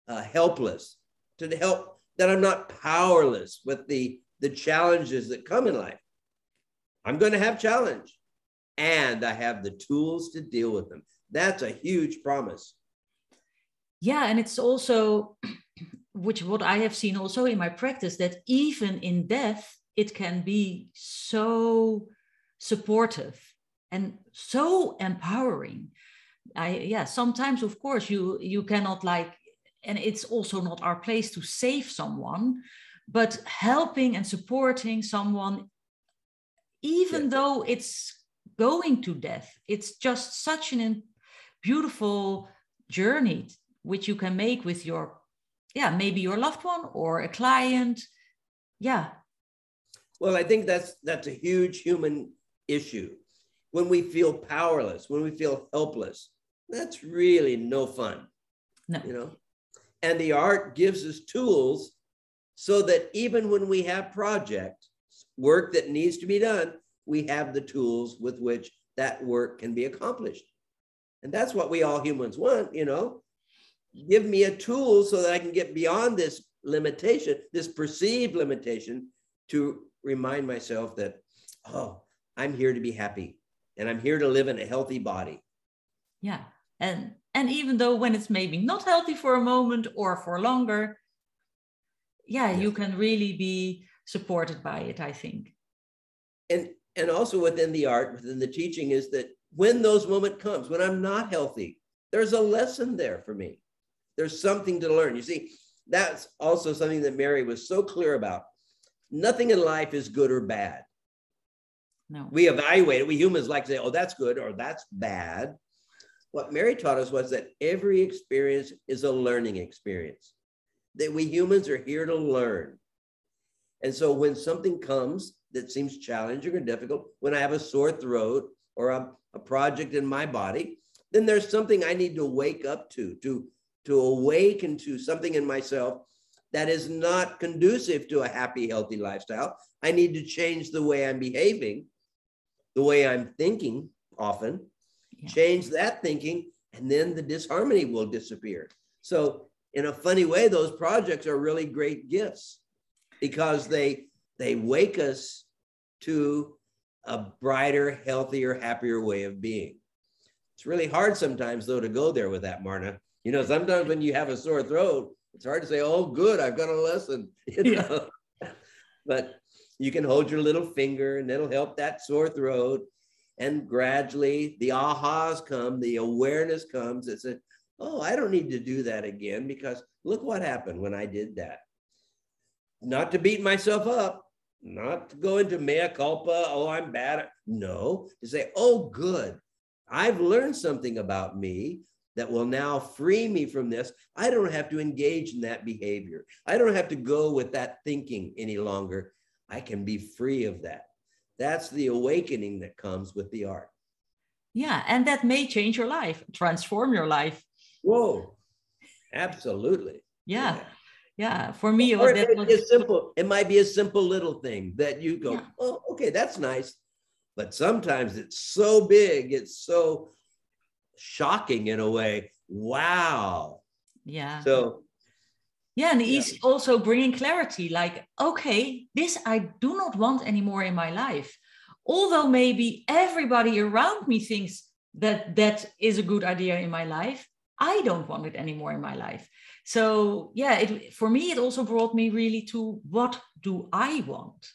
uh, helpless, to help that I'm not powerless with the, the challenges that come in life. I'm going to have challenge and I have the tools to deal with them. That's a huge promise. Yeah, and it's also *clears throat* which what I have seen also in my practice that even in death it can be so supportive and so empowering. I yeah, sometimes of course you you cannot like and it's also not our place to save someone, but helping and supporting someone even yeah. though it's going to death it's just such an beautiful journey which you can make with your yeah maybe your loved one or a client. Yeah. Well i think that's that's a huge human issue. When we feel powerless when we feel helpless that's really no fun no. you know? And the art gives us tools so that even when we have projects work that needs to be done we have the tools with which that work can be accomplished and that's what we all humans want, you know. Give me a tool so that I can get beyond this limitation, this perceived limitation, to remind myself that, oh, I'm here to be happy and I'm here to live in a healthy body. Yeah. And and even though when it's maybe not healthy for a moment or for longer, yeah, yes. you can really be supported by it, I think. And and also within the art, within the teaching, is that when those moment comes, when I'm not healthy, there's a lesson there for me. There's something to learn. You see, that's also something that Mary was so clear about. Nothing in life is good or bad. No. We evaluate it. We humans like to say, oh, that's good or that's bad. What Mary taught us was that every experience is a learning experience, that we humans are here to learn. And so when something comes that seems challenging or difficult, when I have a sore throat or a, a project in my body, then there's something I need to wake up to, to, to awaken to something in myself that is not conducive to a happy, healthy lifestyle. I need to change the way I'm behaving, the way I'm thinking often, yeah. change that thinking, and then the disharmony will disappear. So, in a funny way, those projects are really great gifts because they they wake us to a brighter, healthier, happier way of being. It's really hard sometimes, though, to go there with that, Marna. You know, sometimes when you have a sore throat, it's hard to say, "Oh, good, I've got a lesson." *laughs* You know? Yeah. but you can hold your little finger, and it'll help that sore throat. And gradually, the ahas come, the awareness comes. It's a, "Oh, I don't need to do that again because look what happened when I did that." Not to beat myself up, not to go into mea culpa. Oh, I'm bad. No, to say, "Oh, good." I've learned something about me that will now free me from this. I don't have to engage in that behavior. I don't have to go with that thinking any longer. I can be free of that. That's the awakening that comes with the art. Yeah, and that may change your life, transform your life. Whoa, absolutely. Yeah. yeah. Yeah. for me, it, was, it, was... simple. It might be a simple little thing that you go, yeah. "Oh, okay, that's nice." But sometimes it's so big, it's so shocking in a way. Wow. Yeah. So yeah, and he's yeah. also bringing clarity like, okay, this I do not want anymore in my life. Although maybe everybody around me thinks that that is a good idea in my life, I don't want it anymore in my life. So, yeah, it, for me, it also brought me really to what do I want?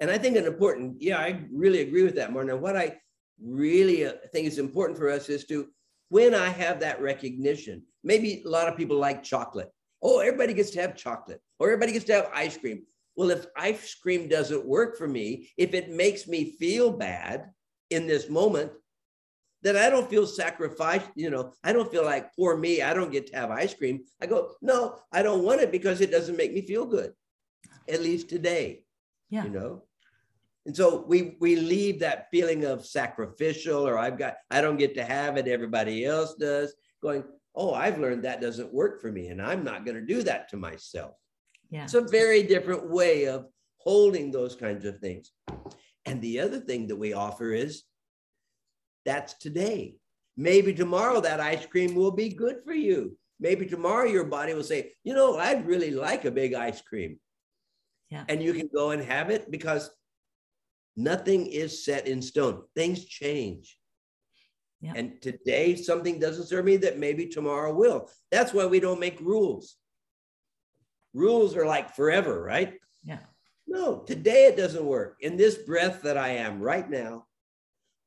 And I think an important, yeah, I really agree with that, Marna. What I really uh, think is important for us is to, when I have that recognition, maybe a lot of people like chocolate. Oh, everybody gets to have chocolate, or everybody gets to have ice cream. Well, if ice cream doesn't work for me, if it makes me feel bad in this moment, then I don't feel sacrificed. You know, I don't feel like poor me, I don't get to have ice cream. I go, no, I don't want it because it doesn't make me feel good, at least today. Yeah. You know, and so we we leave that feeling of sacrificial or I've got I don't get to have it, everybody else does, going, oh, I've learned that doesn't work for me, and I'm not going to do that to myself. Yeah. It's a very different way of holding those kinds of things. And the other thing that we offer is that's today. Maybe tomorrow that ice cream will be good for you. Maybe tomorrow your body will say, you know, I'd really like a big ice cream. Yeah. And you can go and have it because Nothing is set in stone. Things change. Yeah. And today something doesn't serve me that maybe tomorrow will. That's why we don't make rules. Rules are like forever, right? Yeah. No, today it doesn't work. In this breath that I am right now,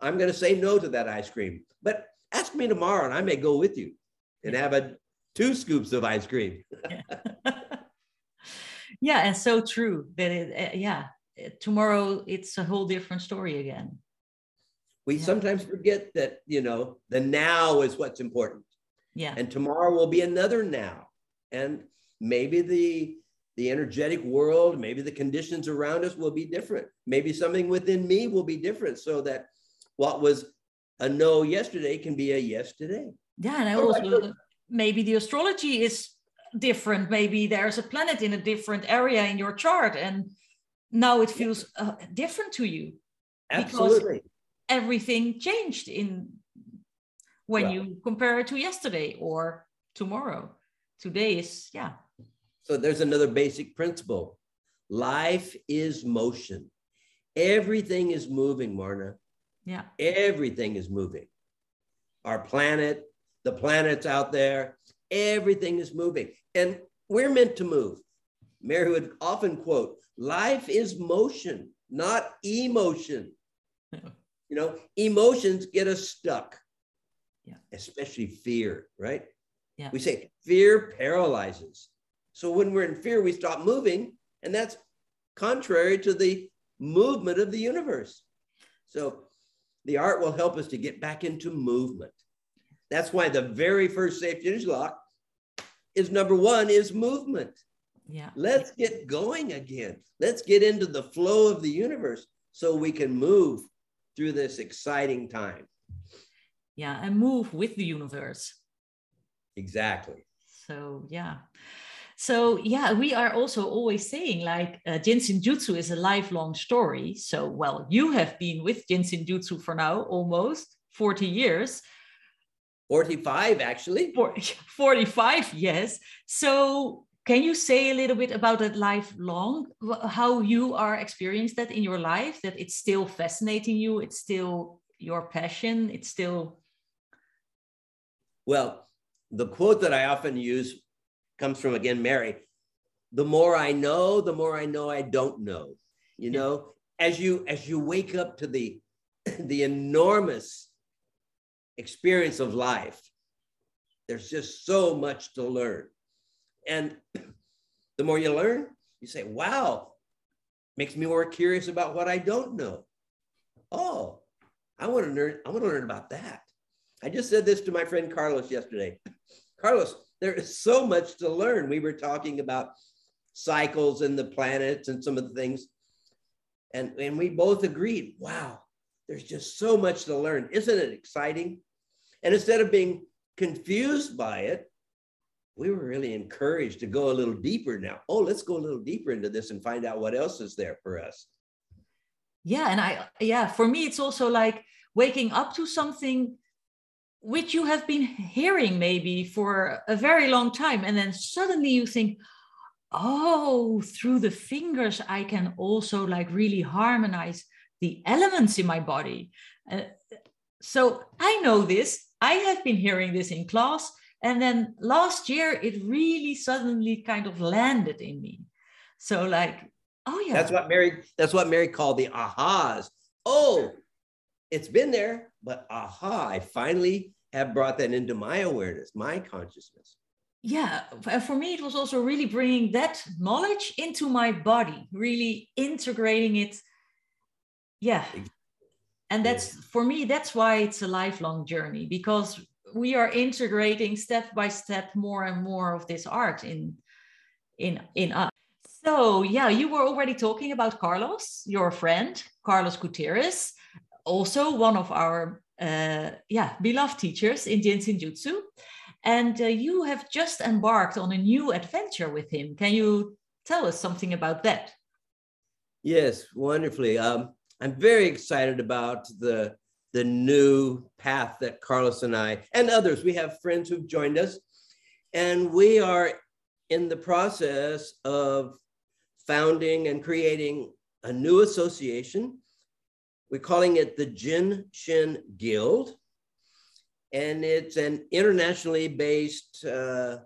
I'm going to say no to that ice cream. But ask me tomorrow and I may go with you and have a two scoops of ice cream. yeah. *laughs* *laughs* yeah, and so true that it uh, yeah, tomorrow it's a whole different story again we yeah. sometimes forget that you know the now is what's important yeah and tomorrow will be another now and maybe the the energetic world maybe the conditions around us will be different maybe something within me will be different so that what was a no yesterday can be a yes today. Yeah and I also maybe the astrology is different. Maybe there's a planet in a different area in your chart and now it feels uh, different to you. Absolutely. everything changed in when well, you compare it to yesterday or tomorrow. Today is yeah. So there's another basic principle. Life is motion. Everything is moving, Marna. Yeah. Everything is moving. Our planet, the planets out there, everything is moving. And we're meant to move. Mary would often quote, life is motion, not emotion. You know, emotions get us stuck. Yeah. Especially fear, right? Yeah. We say fear paralyzes. So when we're in fear, we stop moving, and that's contrary to the movement of the universe. So the art will help us to get back into movement. That's why the very first safety energy lock is number one is movement. Yeah. Let's get going again. Let's get into the flow of the universe so we can move through this exciting time. Yeah, and move with the universe. Exactly. So, yeah. So, yeah, we are also always saying like uh, Jin Shin Jyutsu is a lifelong story. So, well, you have been with Jin Shin Jyutsu for now almost 40 years. 45, actually. *laughs* 45, yes. So, can you say a little bit about that lifelong, how you are experienced that in your life, that it's still fascinating you, it's still your passion, it's still. Well, the quote that I often use comes from again Mary. The more I know, the more I know I don't know. You know, as you as you wake up to the *clears throat* the enormous experience of life, there's just so much to learn. And *clears throat* the more you learn, you say, wow, makes me more curious about what I don't know. Oh, I want to learn, I want to learn about that. I just said this to my friend Carlos yesterday. *clears throat* Carlos, there is so much to learn. We were talking about cycles and the planets and some of the things. And, and we both agreed, wow, there's just so much to learn. Isn't it exciting? And instead of being confused by it, we were really encouraged to go a little deeper now. Oh, let's go a little deeper into this and find out what else is there for us. Yeah. And I, yeah, for me, it's also like waking up to something which you have been hearing maybe for a very long time and then suddenly you think oh through the fingers i can also like really harmonize the elements in my body. Uh, so i know this. I have been hearing this in class and then last year it really suddenly kind of landed in me. So like oh yeah. That's what mary that's what mary called the ahas. Oh it's been there, but aha, I finally have brought that into my awareness, my consciousness. Yeah, uh, for me, it was also really bringing that knowledge into my body, really integrating it. Yeah. And that's for me, that's why it's a lifelong journey because we are integrating step by step more and more of this art in in in us. So yeah, you were already talking about Carlos, your friend, Carlos Gutierrez also one of our uh, yeah beloved teachers in Jin Shin Jyutsu. And uh, you have just embarked on a new adventure with him. Can you tell us something about that? Yes, wonderfully. Um, I'm very excited about the the new path that Carlos and I and others. We have friends who've joined us, and we are in the process of founding and creating a new association we're calling it the Jin Shin Guild. And it's an internationally based uh,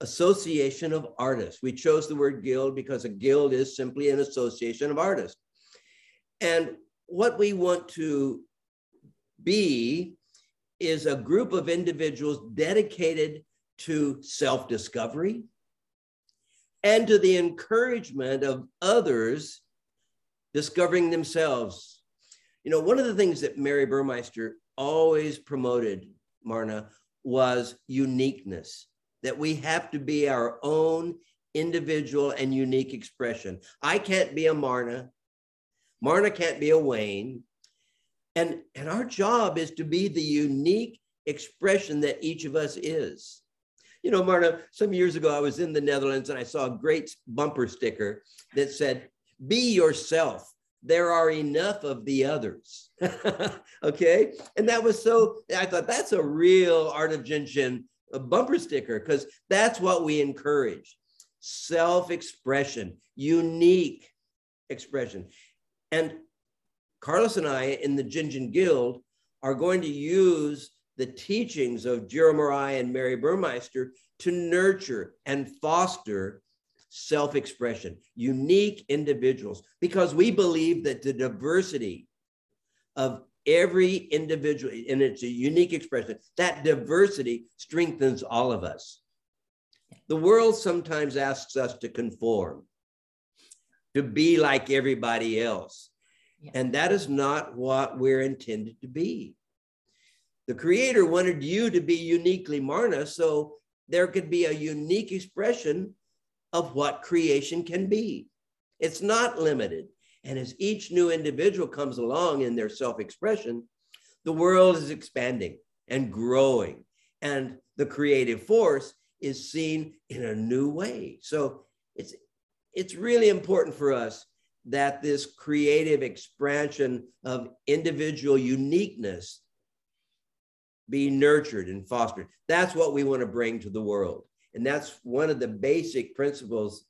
association of artists. We chose the word guild because a guild is simply an association of artists. And what we want to be is a group of individuals dedicated to self discovery and to the encouragement of others discovering themselves you know, one of the things that Mary Burmeister always promoted, Marna, was uniqueness, that we have to be our own individual and unique expression. I can't be a Marna. Marna can't be a Wayne. And, and our job is to be the unique expression that each of us is. You know, Marna, some years ago, I was in the Netherlands and I saw a great bumper sticker that said, Be yourself there are enough of the others. *laughs* okay. And that was so, I thought that's a real Art of Jin Shin bumper sticker because that's what we encourage. self expression, unique expression. And Carlos and I in the Jin Guild are going to use the teachings of Jiro Murai and Mary Burmeister to nurture and foster self expression, unique individuals, because we believe that the diversity of every individual and it's a unique expression, that diversity strengthens all of us. The world sometimes asks us to conform, to be like everybody else. Yeah. And that is not what we're intended to be. The Creator wanted you to be uniquely Marna, so there could be a unique expression of what creation can be. It's not limited. And as each new individual comes along in their self expression, the world is expanding and growing, and the creative force is seen in a new way. So it's, it's really important for us that this creative expansion of individual uniqueness be nurtured and fostered. That's what we want to bring to the world. And that's one of the basic principles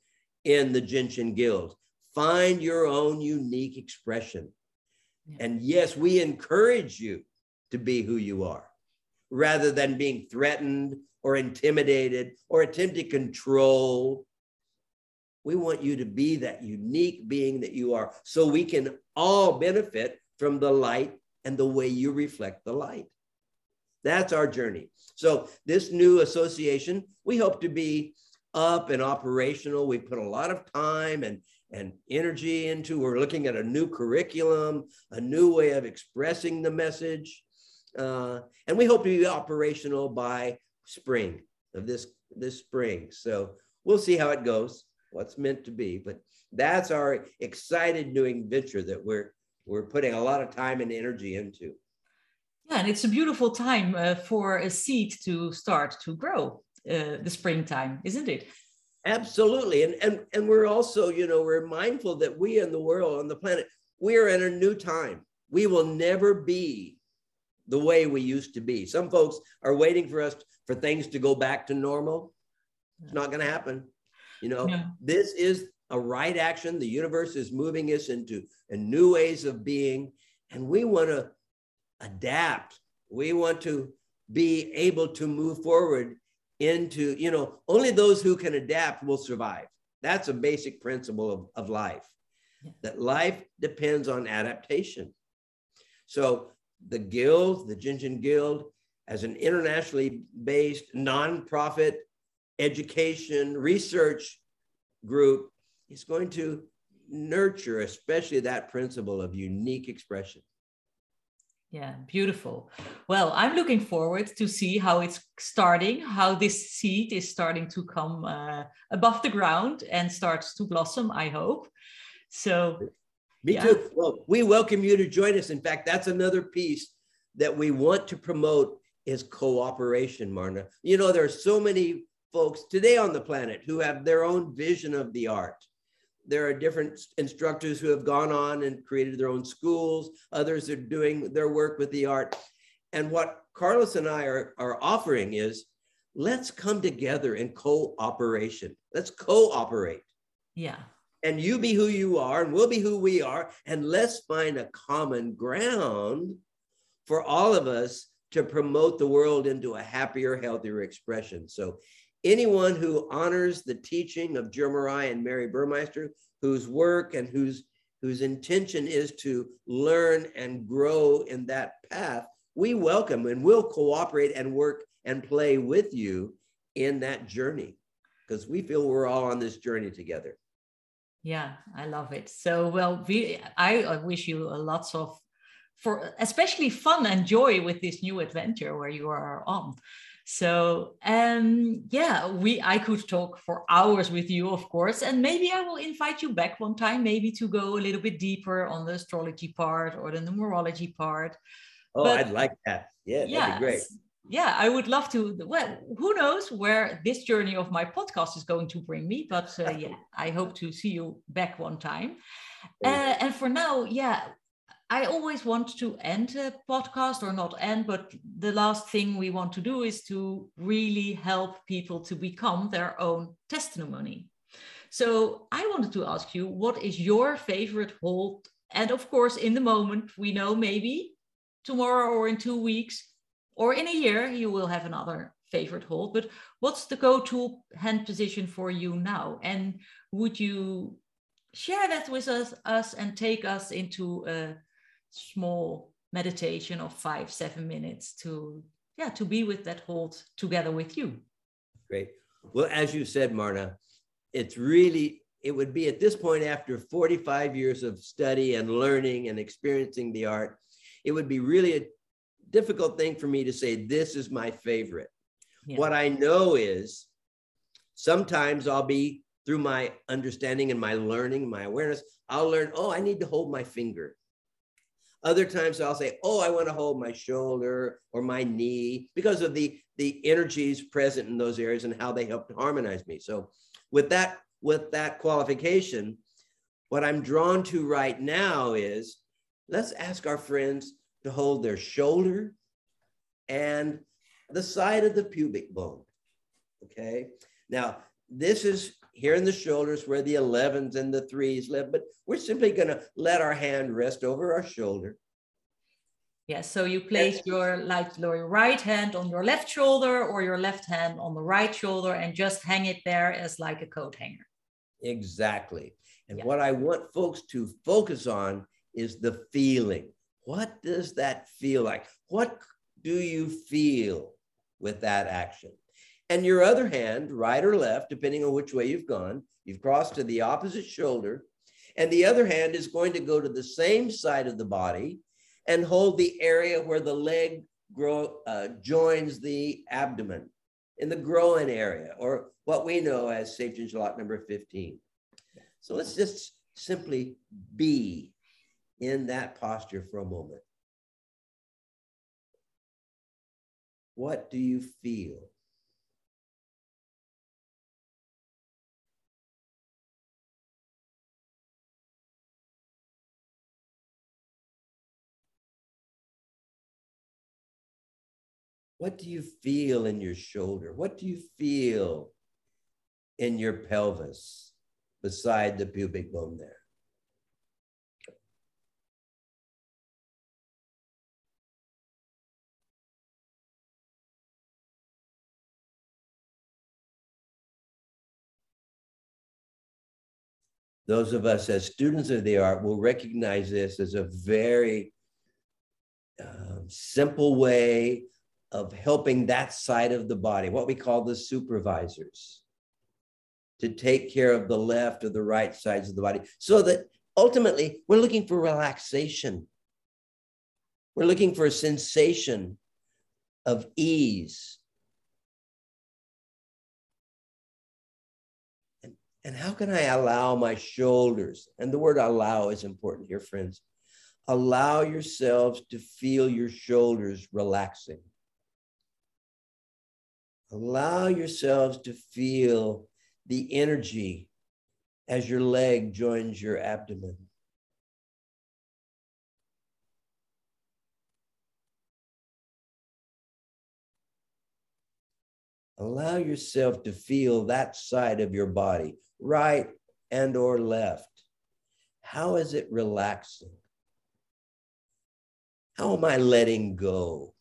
in the Jin Shin Guild. Find your own unique expression. Yeah. And yes, we encourage you to be who you are rather than being threatened or intimidated or attempt to control. We want you to be that unique being that you are so we can all benefit from the light and the way you reflect the light. That's our journey. So, this new association, we hope to be up and operational. We put a lot of time and, and energy into. We're looking at a new curriculum, a new way of expressing the message. Uh, and we hope to be operational by spring of this, this spring. So, we'll see how it goes, what's meant to be. But that's our excited new adventure that we're, we're putting a lot of time and energy into. Yeah, and it's a beautiful time uh, for a seed to start to grow. Uh, the springtime, isn't it? Absolutely, and and and we're also, you know, we're mindful that we in the world on the planet, we are in a new time. We will never be the way we used to be. Some folks are waiting for us for things to go back to normal. It's not going to happen. You know, yeah. this is a right action. The universe is moving us into new ways of being, and we want to adapt. We want to be able to move forward into, you know, only those who can adapt will survive. That's a basic principle of, of life, that life depends on adaptation. So the Guild, the Jin Shin Guild, as an internationally based nonprofit education research group, is going to nurture especially that principle of unique expression. Yeah, beautiful. Well, I'm looking forward to see how it's starting, how this seed is starting to come uh, above the ground and starts to blossom, I hope. So, me yeah. too. Well, we welcome you to join us. In fact, that's another piece that we want to promote is cooperation, Marna. You know, there are so many folks today on the planet who have their own vision of the art there are different instructors who have gone on and created their own schools. Others are doing their work with the art. And what Carlos and I are, are offering is let's come together in cooperation. Let's cooperate. Yeah. And you be who you are, and we'll be who we are. And let's find a common ground for all of us to promote the world into a happier, healthier expression. So anyone who honors the teaching of Jiro Murai and Mary Burmeister, whose work and whose, whose intention is to learn and grow in that path, we welcome and will cooperate and work and play with you in that journey because we feel we're all on this journey together. Yeah, I love it. So, well, we, I wish you lots of, for especially fun and joy with this new adventure where you are on. So um, yeah, we I could talk for hours with you, of course, and maybe I will invite you back one time, maybe to go a little bit deeper on the astrology part or the numerology part. Oh, but, I'd like that. Yeah, yeah, that'd be great. Yeah, I would love to. Well, who knows where this journey of my podcast is going to bring me? But uh, yeah, *laughs* I hope to see you back one time. Uh, and for now, yeah, I always want to end a podcast or not end, but the last thing we want to do is to really help people to become their own testimony. So I wanted to ask you, what is your favorite hold? And of course, in the moment, we know maybe tomorrow or in two weeks or in a year, you will have another favorite hold. But what's the go-to hand position for you now? And would you share that with us, us and take us into a small meditation of five, seven minutes to yeah, to be with that hold together with you. Great. Well, as you said, Marna, it's really, it would be at this point after 45 years of study and learning and experiencing the art, it would be really a difficult thing for me to say, this is my favorite. Yeah. What I know is sometimes I'll be through my understanding and my learning, my awareness, I'll learn, oh, I need to hold my finger. Other times I'll say, oh, I want to hold my shoulder or my knee because of the, the energies present in those areas and how they help to harmonize me. So with that, with that qualification, what I'm drawn to right now is let's ask our friends to hold their shoulder and the side of the pubic bone. Okay. Now, this is here in the shoulders where the 11s and the threes live, but we're simply going to let our hand rest over our shoulder. Yes, so you place your like your right hand on your left shoulder or your left hand on the right shoulder and just hang it there as like a coat hanger. Exactly. And yeah. what I want folks to focus on is the feeling. What does that feel like? What do you feel with that action? And your other hand, right or left, depending on which way you've gone, you've crossed to the opposite shoulder. And the other hand is going to go to the same side of the body and hold the area where the leg grow, uh, joins the abdomen in the groin area, or what we know as Safety lock number 15. So let's just simply be in that posture for a moment. What do you feel? What do you feel in your shoulder? What do you feel in your pelvis beside the pubic bone there? Those of us as students of the art will recognize this as a very uh, simple way of helping that side of the body, what we call the supervisors, to take care of the left or the right sides of the body, so that ultimately we're looking for relaxation. We're looking for a sensation of ease. And, and how can I allow my shoulders? And the word allow is important here, friends. Allow yourselves to feel your shoulders relaxing. Allow yourselves to feel the energy as your leg joins your abdomen. Allow yourself to feel that side of your body, right and or left. How is it relaxing? How am I letting go?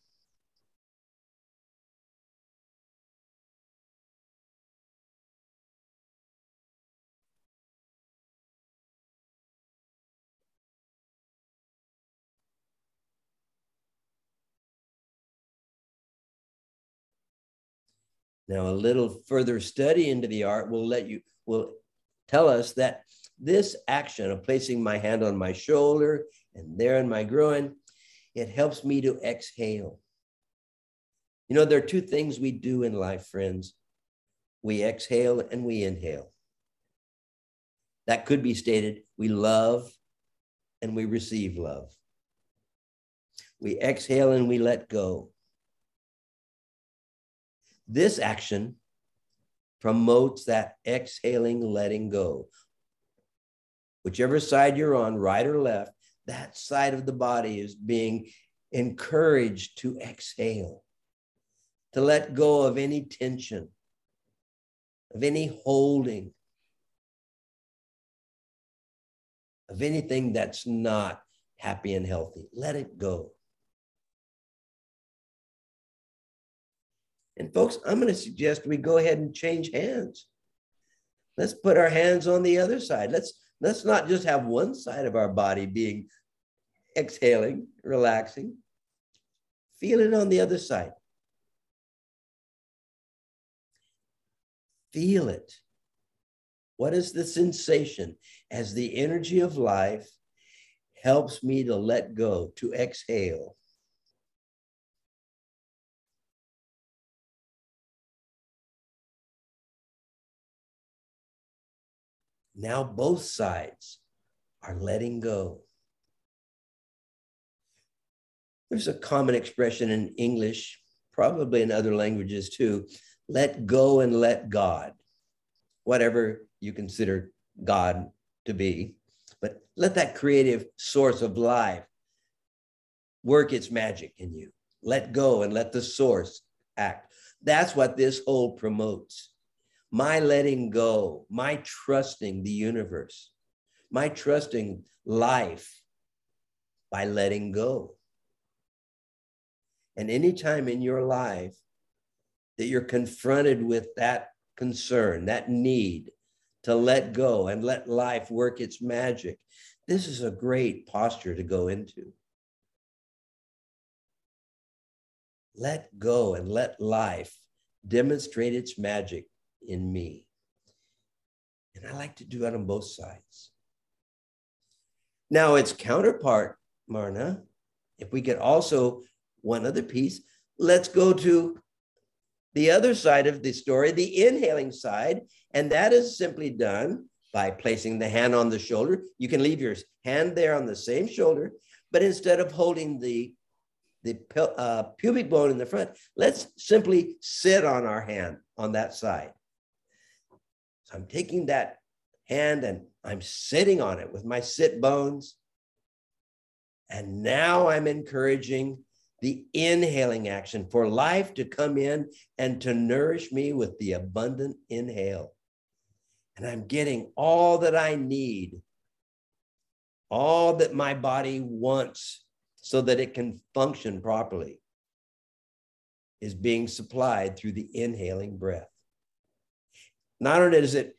Now, a little further study into the art will let you, will tell us that this action of placing my hand on my shoulder and there in my groin, it helps me to exhale. You know, there are two things we do in life, friends. We exhale and we inhale. That could be stated we love and we receive love. We exhale and we let go. This action promotes that exhaling, letting go. Whichever side you're on, right or left, that side of the body is being encouraged to exhale, to let go of any tension, of any holding, of anything that's not happy and healthy. Let it go. And folks, I'm going to suggest we go ahead and change hands. Let's put our hands on the other side. Let's let's not just have one side of our body being exhaling, relaxing. Feel it on the other side. Feel it. What is the sensation as the energy of life helps me to let go, to exhale? Now both sides are letting go. There's a common expression in English, probably in other languages too let go and let God, whatever you consider God to be. But let that creative source of life work its magic in you. Let go and let the source act. That's what this whole promotes. My letting go, my trusting the universe, my trusting life by letting go. And anytime in your life that you're confronted with that concern, that need to let go and let life work its magic, this is a great posture to go into. Let go and let life demonstrate its magic in me. And I like to do that on both sides. Now, its counterpart, Marna, if we could also one other piece. Let's go to the other side of the story, the inhaling side. And that is simply done by placing the hand on the shoulder. You can leave your hand there on the same shoulder, but instead of holding the, the uh, pubic bone in the front, let's simply sit on our hand on that side. I'm taking that hand and I'm sitting on it with my sit bones. And now I'm encouraging the inhaling action for life to come in and to nourish me with the abundant inhale. And I'm getting all that I need, all that my body wants so that it can function properly is being supplied through the inhaling breath. Not only does it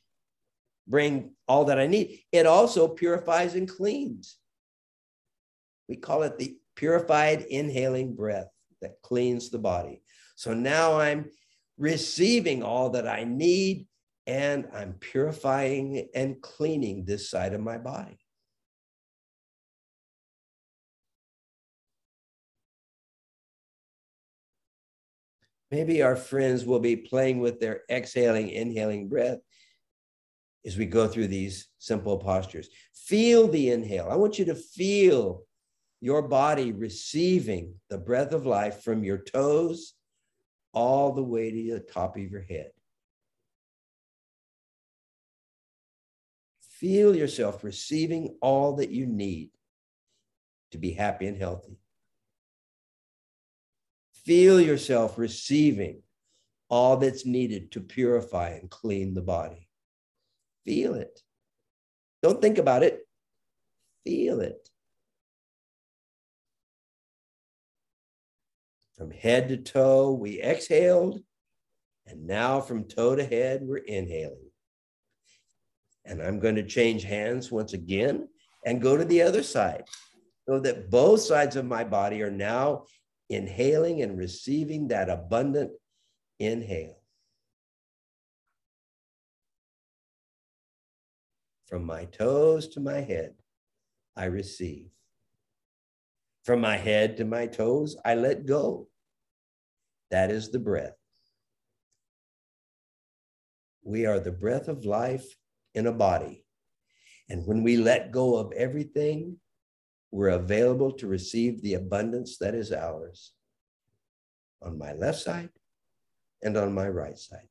bring all that I need, it also purifies and cleans. We call it the purified inhaling breath that cleans the body. So now I'm receiving all that I need and I'm purifying and cleaning this side of my body. Maybe our friends will be playing with their exhaling, inhaling breath as we go through these simple postures. Feel the inhale. I want you to feel your body receiving the breath of life from your toes all the way to the top of your head. Feel yourself receiving all that you need to be happy and healthy. Feel yourself receiving all that's needed to purify and clean the body. Feel it. Don't think about it. Feel it. From head to toe, we exhaled. And now from toe to head, we're inhaling. And I'm going to change hands once again and go to the other side so that both sides of my body are now inhaling and receiving that abundant inhale. From my toes to my head, I receive. From my head to my toes, I let go. That is the breath. We are the breath of life in a body. And when we let go of everything, we're available to receive the abundance that is ours on my left side and on my right side.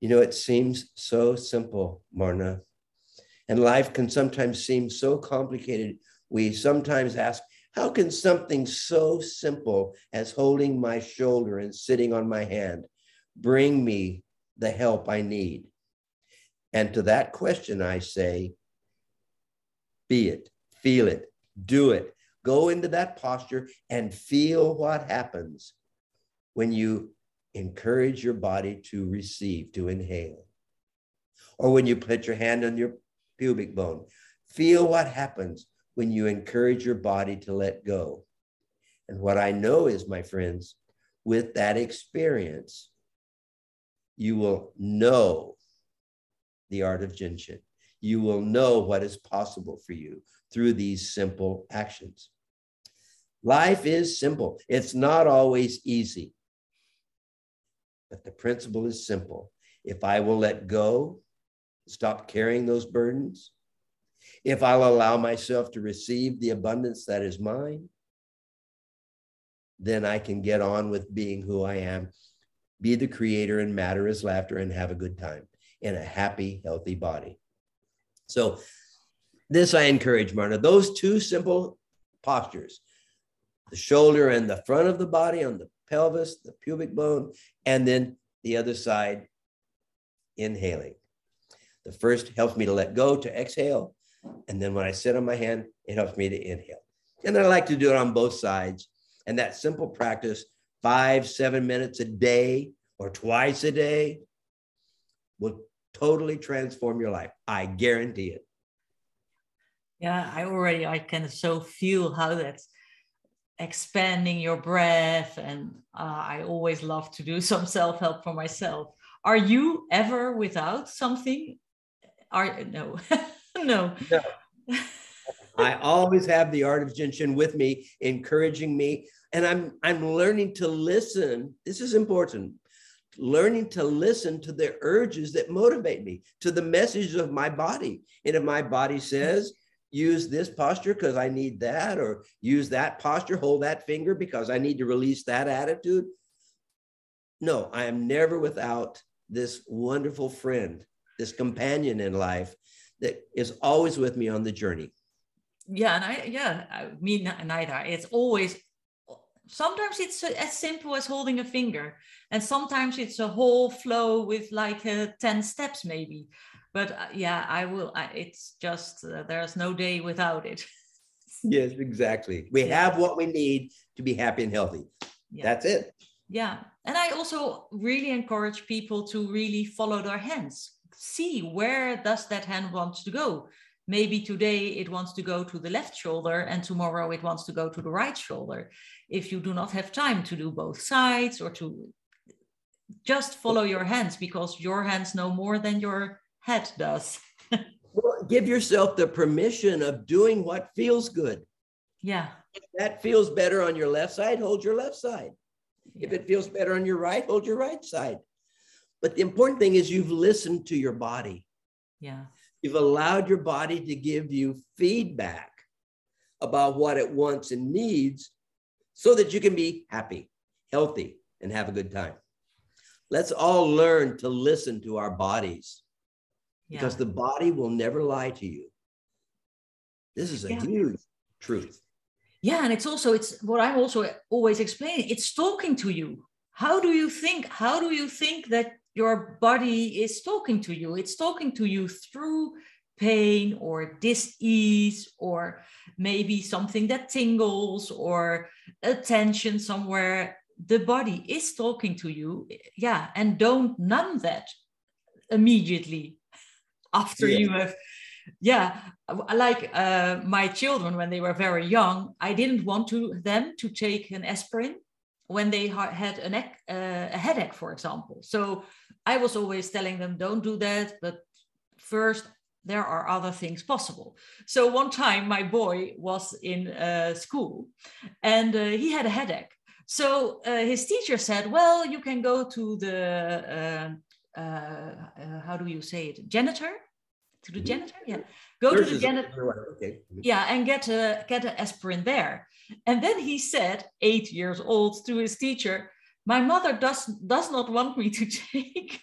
You know, it seems so simple, Marna. And life can sometimes seem so complicated. We sometimes ask, how can something so simple as holding my shoulder and sitting on my hand bring me the help I need? And to that question, I say, be it, feel it, do it. Go into that posture and feel what happens when you encourage your body to receive, to inhale. Or when you put your hand on your pubic bone, feel what happens when you encourage your body to let go. And what I know is, my friends, with that experience, you will know the art of Jin Shin. You will know what is possible for you through these simple actions. Life is simple. It's not always easy. But the principle is simple. If I will let go, stop carrying those burdens, if I'll allow myself to receive the abundance that is mine, then I can get on with being who I am, be the creator, and matter is laughter, and have a good time in a happy, healthy body. So, this I encourage, Marna. Those two simple postures the shoulder and the front of the body on the pelvis, the pubic bone, and then the other side, inhaling. The first helps me to let go, to exhale. And then when I sit on my hand, it helps me to inhale. And I like to do it on both sides. And that simple practice, five, seven minutes a day or twice a day, will totally transform your life. I guarantee it. Yeah, I already I can so feel how that's expanding your breath and uh, i always love to do *laughs* some self-help for myself are you ever without something are no *laughs* no. No. I always have the art of Jin with me encouraging me and i'm i'm learning to listen. This is important. Learning to listen to the urges that motivate me to the messages of my body. And if my body says use this posture because I need that, or use that posture, hold that finger because I need to release that attitude. No, I am never without this wonderful friend, this companion in life that is always with me on the journey. Yeah, and I yeah, I mean neither. It's always sometimes it's as simple as holding a finger, and sometimes it's a whole flow with like uh, ten steps maybe but uh, yeah i will I, it's just uh, there's no day without it *laughs* yes exactly we yeah. have what we need to be happy and healthy yeah. that's it yeah and i also really encourage people to really follow their hands see where does that hand want to go maybe today it wants to go to the left shoulder and tomorrow it wants to go to the right shoulder if you do not have time to do both sides or to just follow your hands because your hands know more than your head does. *laughs* well, give yourself the permission of doing what feels good. Yeah. If that feels better on your left side, hold your left side. Yeah. If it feels better on your right, hold your right side. But the important thing is you've listened to your body. Yeah. You've allowed your body to give you feedback about what it wants and needs so that you can be happy, healthy, and have a good time. Let's all learn to listen to our bodies yeah. because the body will never lie to you. This is a yeah. huge truth. Yeah, and it's also it's what I'm also always explaining. It's talking to you. How do you think? How do you think that your body is talking to you? It's talking to you through pain or dis-ease or maybe something that tingles or a tension somewhere the body is talking to you yeah and don't numb that immediately after yeah. you have yeah like uh, my children when they were very young i didn't want to them to take an aspirin when they had a, neck, uh, a headache for example. So i was always telling them don't do that but first there are other things possible. So one time my boy was in uh, school and uh, he had a headache. So uh, his teacher said well you can go to the uh, uh, uh, how do you say it, janitor, to the mm-hmm. janitor, yeah, go to the janitor, okay. yeah, and get a get an aspirin there. And then he said, eight years old, to his teacher, "My mother does does not want me to *laughs* take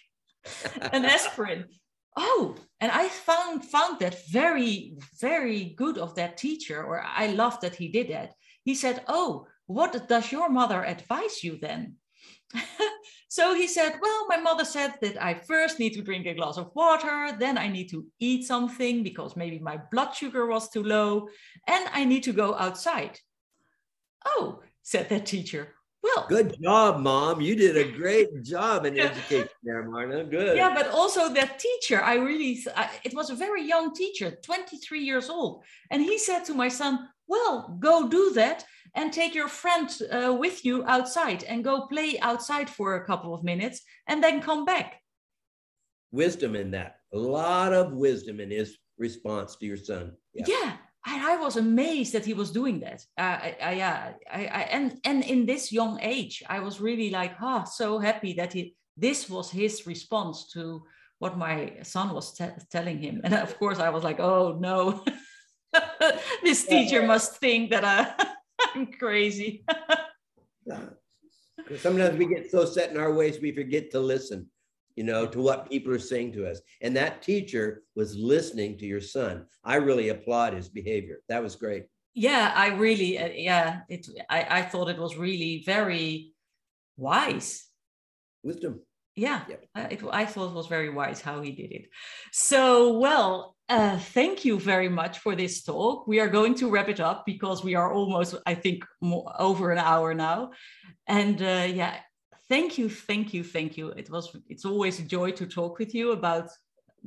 an aspirin. Oh, and I found found that very, very good of that teacher, or I loved that he did that. He said, Oh, what does your mother advise you then? *laughs* so he said, Well, my mother said that I first need to drink a glass of water, then I need to eat something because maybe my blood sugar was too low, and I need to go outside. Oh, said that teacher. Well, good job, mom. You did a *laughs* great job in education there, Marna. Good. Yeah, but also that teacher, I really, I, it was a very young teacher, 23 years old. And he said to my son, Well, go do that and take your friend uh, with you outside and go play outside for a couple of minutes and then come back. Wisdom in that. A lot of wisdom in his response to your son. Yeah. yeah. I, I was amazed that he was doing that. Uh, I, I, yeah, I, I, and and in this young age, I was really like, ah, oh, so happy that he. This was his response to what my son was telling him, and of course, I was like, oh no, *laughs* this teacher yeah. must think that I, *laughs* I'm crazy. *laughs* Sometimes we get so set in our ways we forget to listen you know, to what people are saying to us. And that teacher was listening to your son. I really applaud his behavior. That was great. Yeah, I really, uh, yeah, it. I, I thought it was really very wise. Wisdom. Yeah, yep. I, it, I thought it was very wise how he did it. So, well, uh, thank you very much for this talk. We are going to wrap it up because we are almost, I think, more, over an hour now. And uh, yeah, thank you, thank you, thank you. It was it's always a joy to talk with you about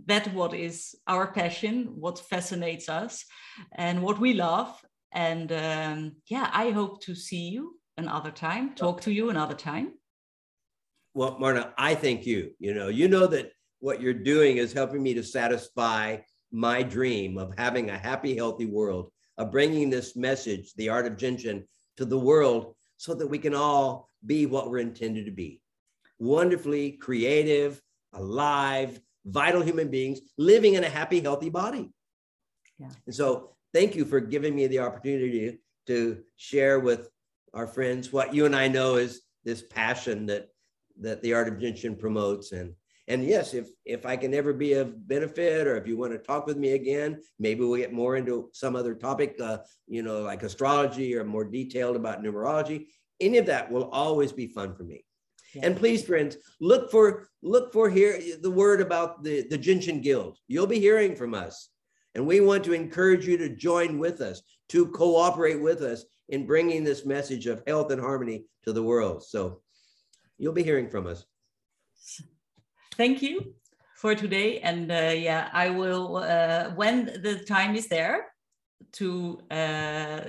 that what is our passion, what fascinates us, and what we love. And um, yeah, I hope to see you another time, talk to you another time. Well, Marna, I thank you. You know, you know that what you're doing is helping me to satisfy my dream of having a happy, healthy world, of bringing this message, the art of Jin Shin, to the world so that we can all be what we're intended to be wonderfully creative, alive, vital human beings living in a happy, healthy body. Yeah. And so, thank you for giving me the opportunity to share with our friends what you and I know is this passion that that the art of Shin promotes and and yes if if i can ever be of benefit or if you want to talk with me again maybe we'll get more into some other topic uh, you know like astrology or more detailed about numerology any of that will always be fun for me. Yeah. And please, friends, look for look for here the word about the the Jin Shin Guild. You'll be hearing from us, and we want to encourage you to join with us, to cooperate with us in bringing this message of health and harmony to the world. So, you'll be hearing from us. Thank you for today, and uh, yeah, I will uh, when the time is there to uh,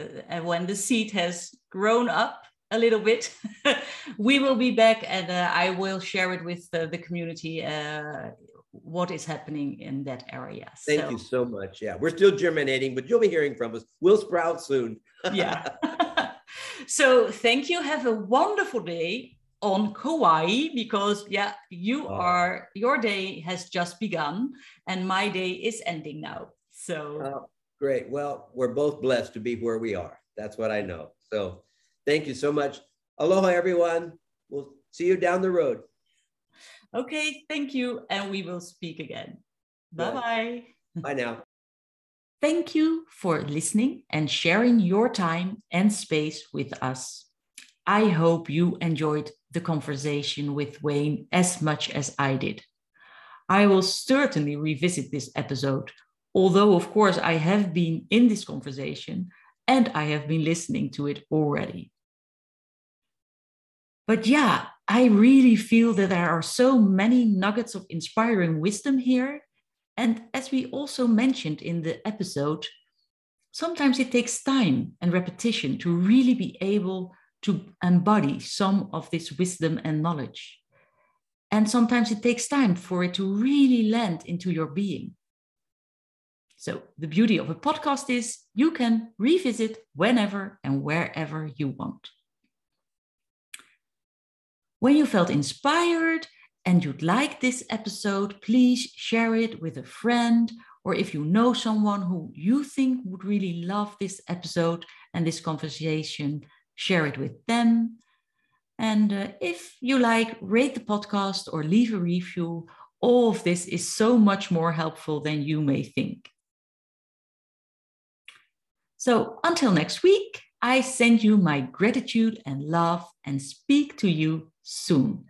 when the seed has grown up a little bit. *laughs* we will be back and uh, I will share it with uh, the community uh, what is happening in that area. Thank so. you so much. Yeah, we're still germinating, but you'll be hearing from us. We'll sprout soon. *laughs* yeah. *laughs* so thank you. Have a wonderful day on Kauai because yeah, you oh. are your day has just begun and my day is ending now. So oh, great. Well, we're both blessed to be where we are. That's what I know. So Thank you so much. Aloha, everyone. We'll see you down the road. Okay, thank you. And we will speak again. Bye bye. Bye now. Thank you for listening and sharing your time and space with us. I hope you enjoyed the conversation with Wayne as much as I did. I will certainly revisit this episode, although, of course, I have been in this conversation and I have been listening to it already. But yeah, I really feel that there are so many nuggets of inspiring wisdom here. And as we also mentioned in the episode, sometimes it takes time and repetition to really be able to embody some of this wisdom and knowledge. And sometimes it takes time for it to really land into your being. So, the beauty of a podcast is you can revisit whenever and wherever you want. When you felt inspired and you'd like this episode, please share it with a friend, or if you know someone who you think would really love this episode and this conversation, share it with them. And uh, if you like, rate the podcast or leave a review all of this is so much more helpful than you may think. So until next week, I send you my gratitude and love and speak to you soon.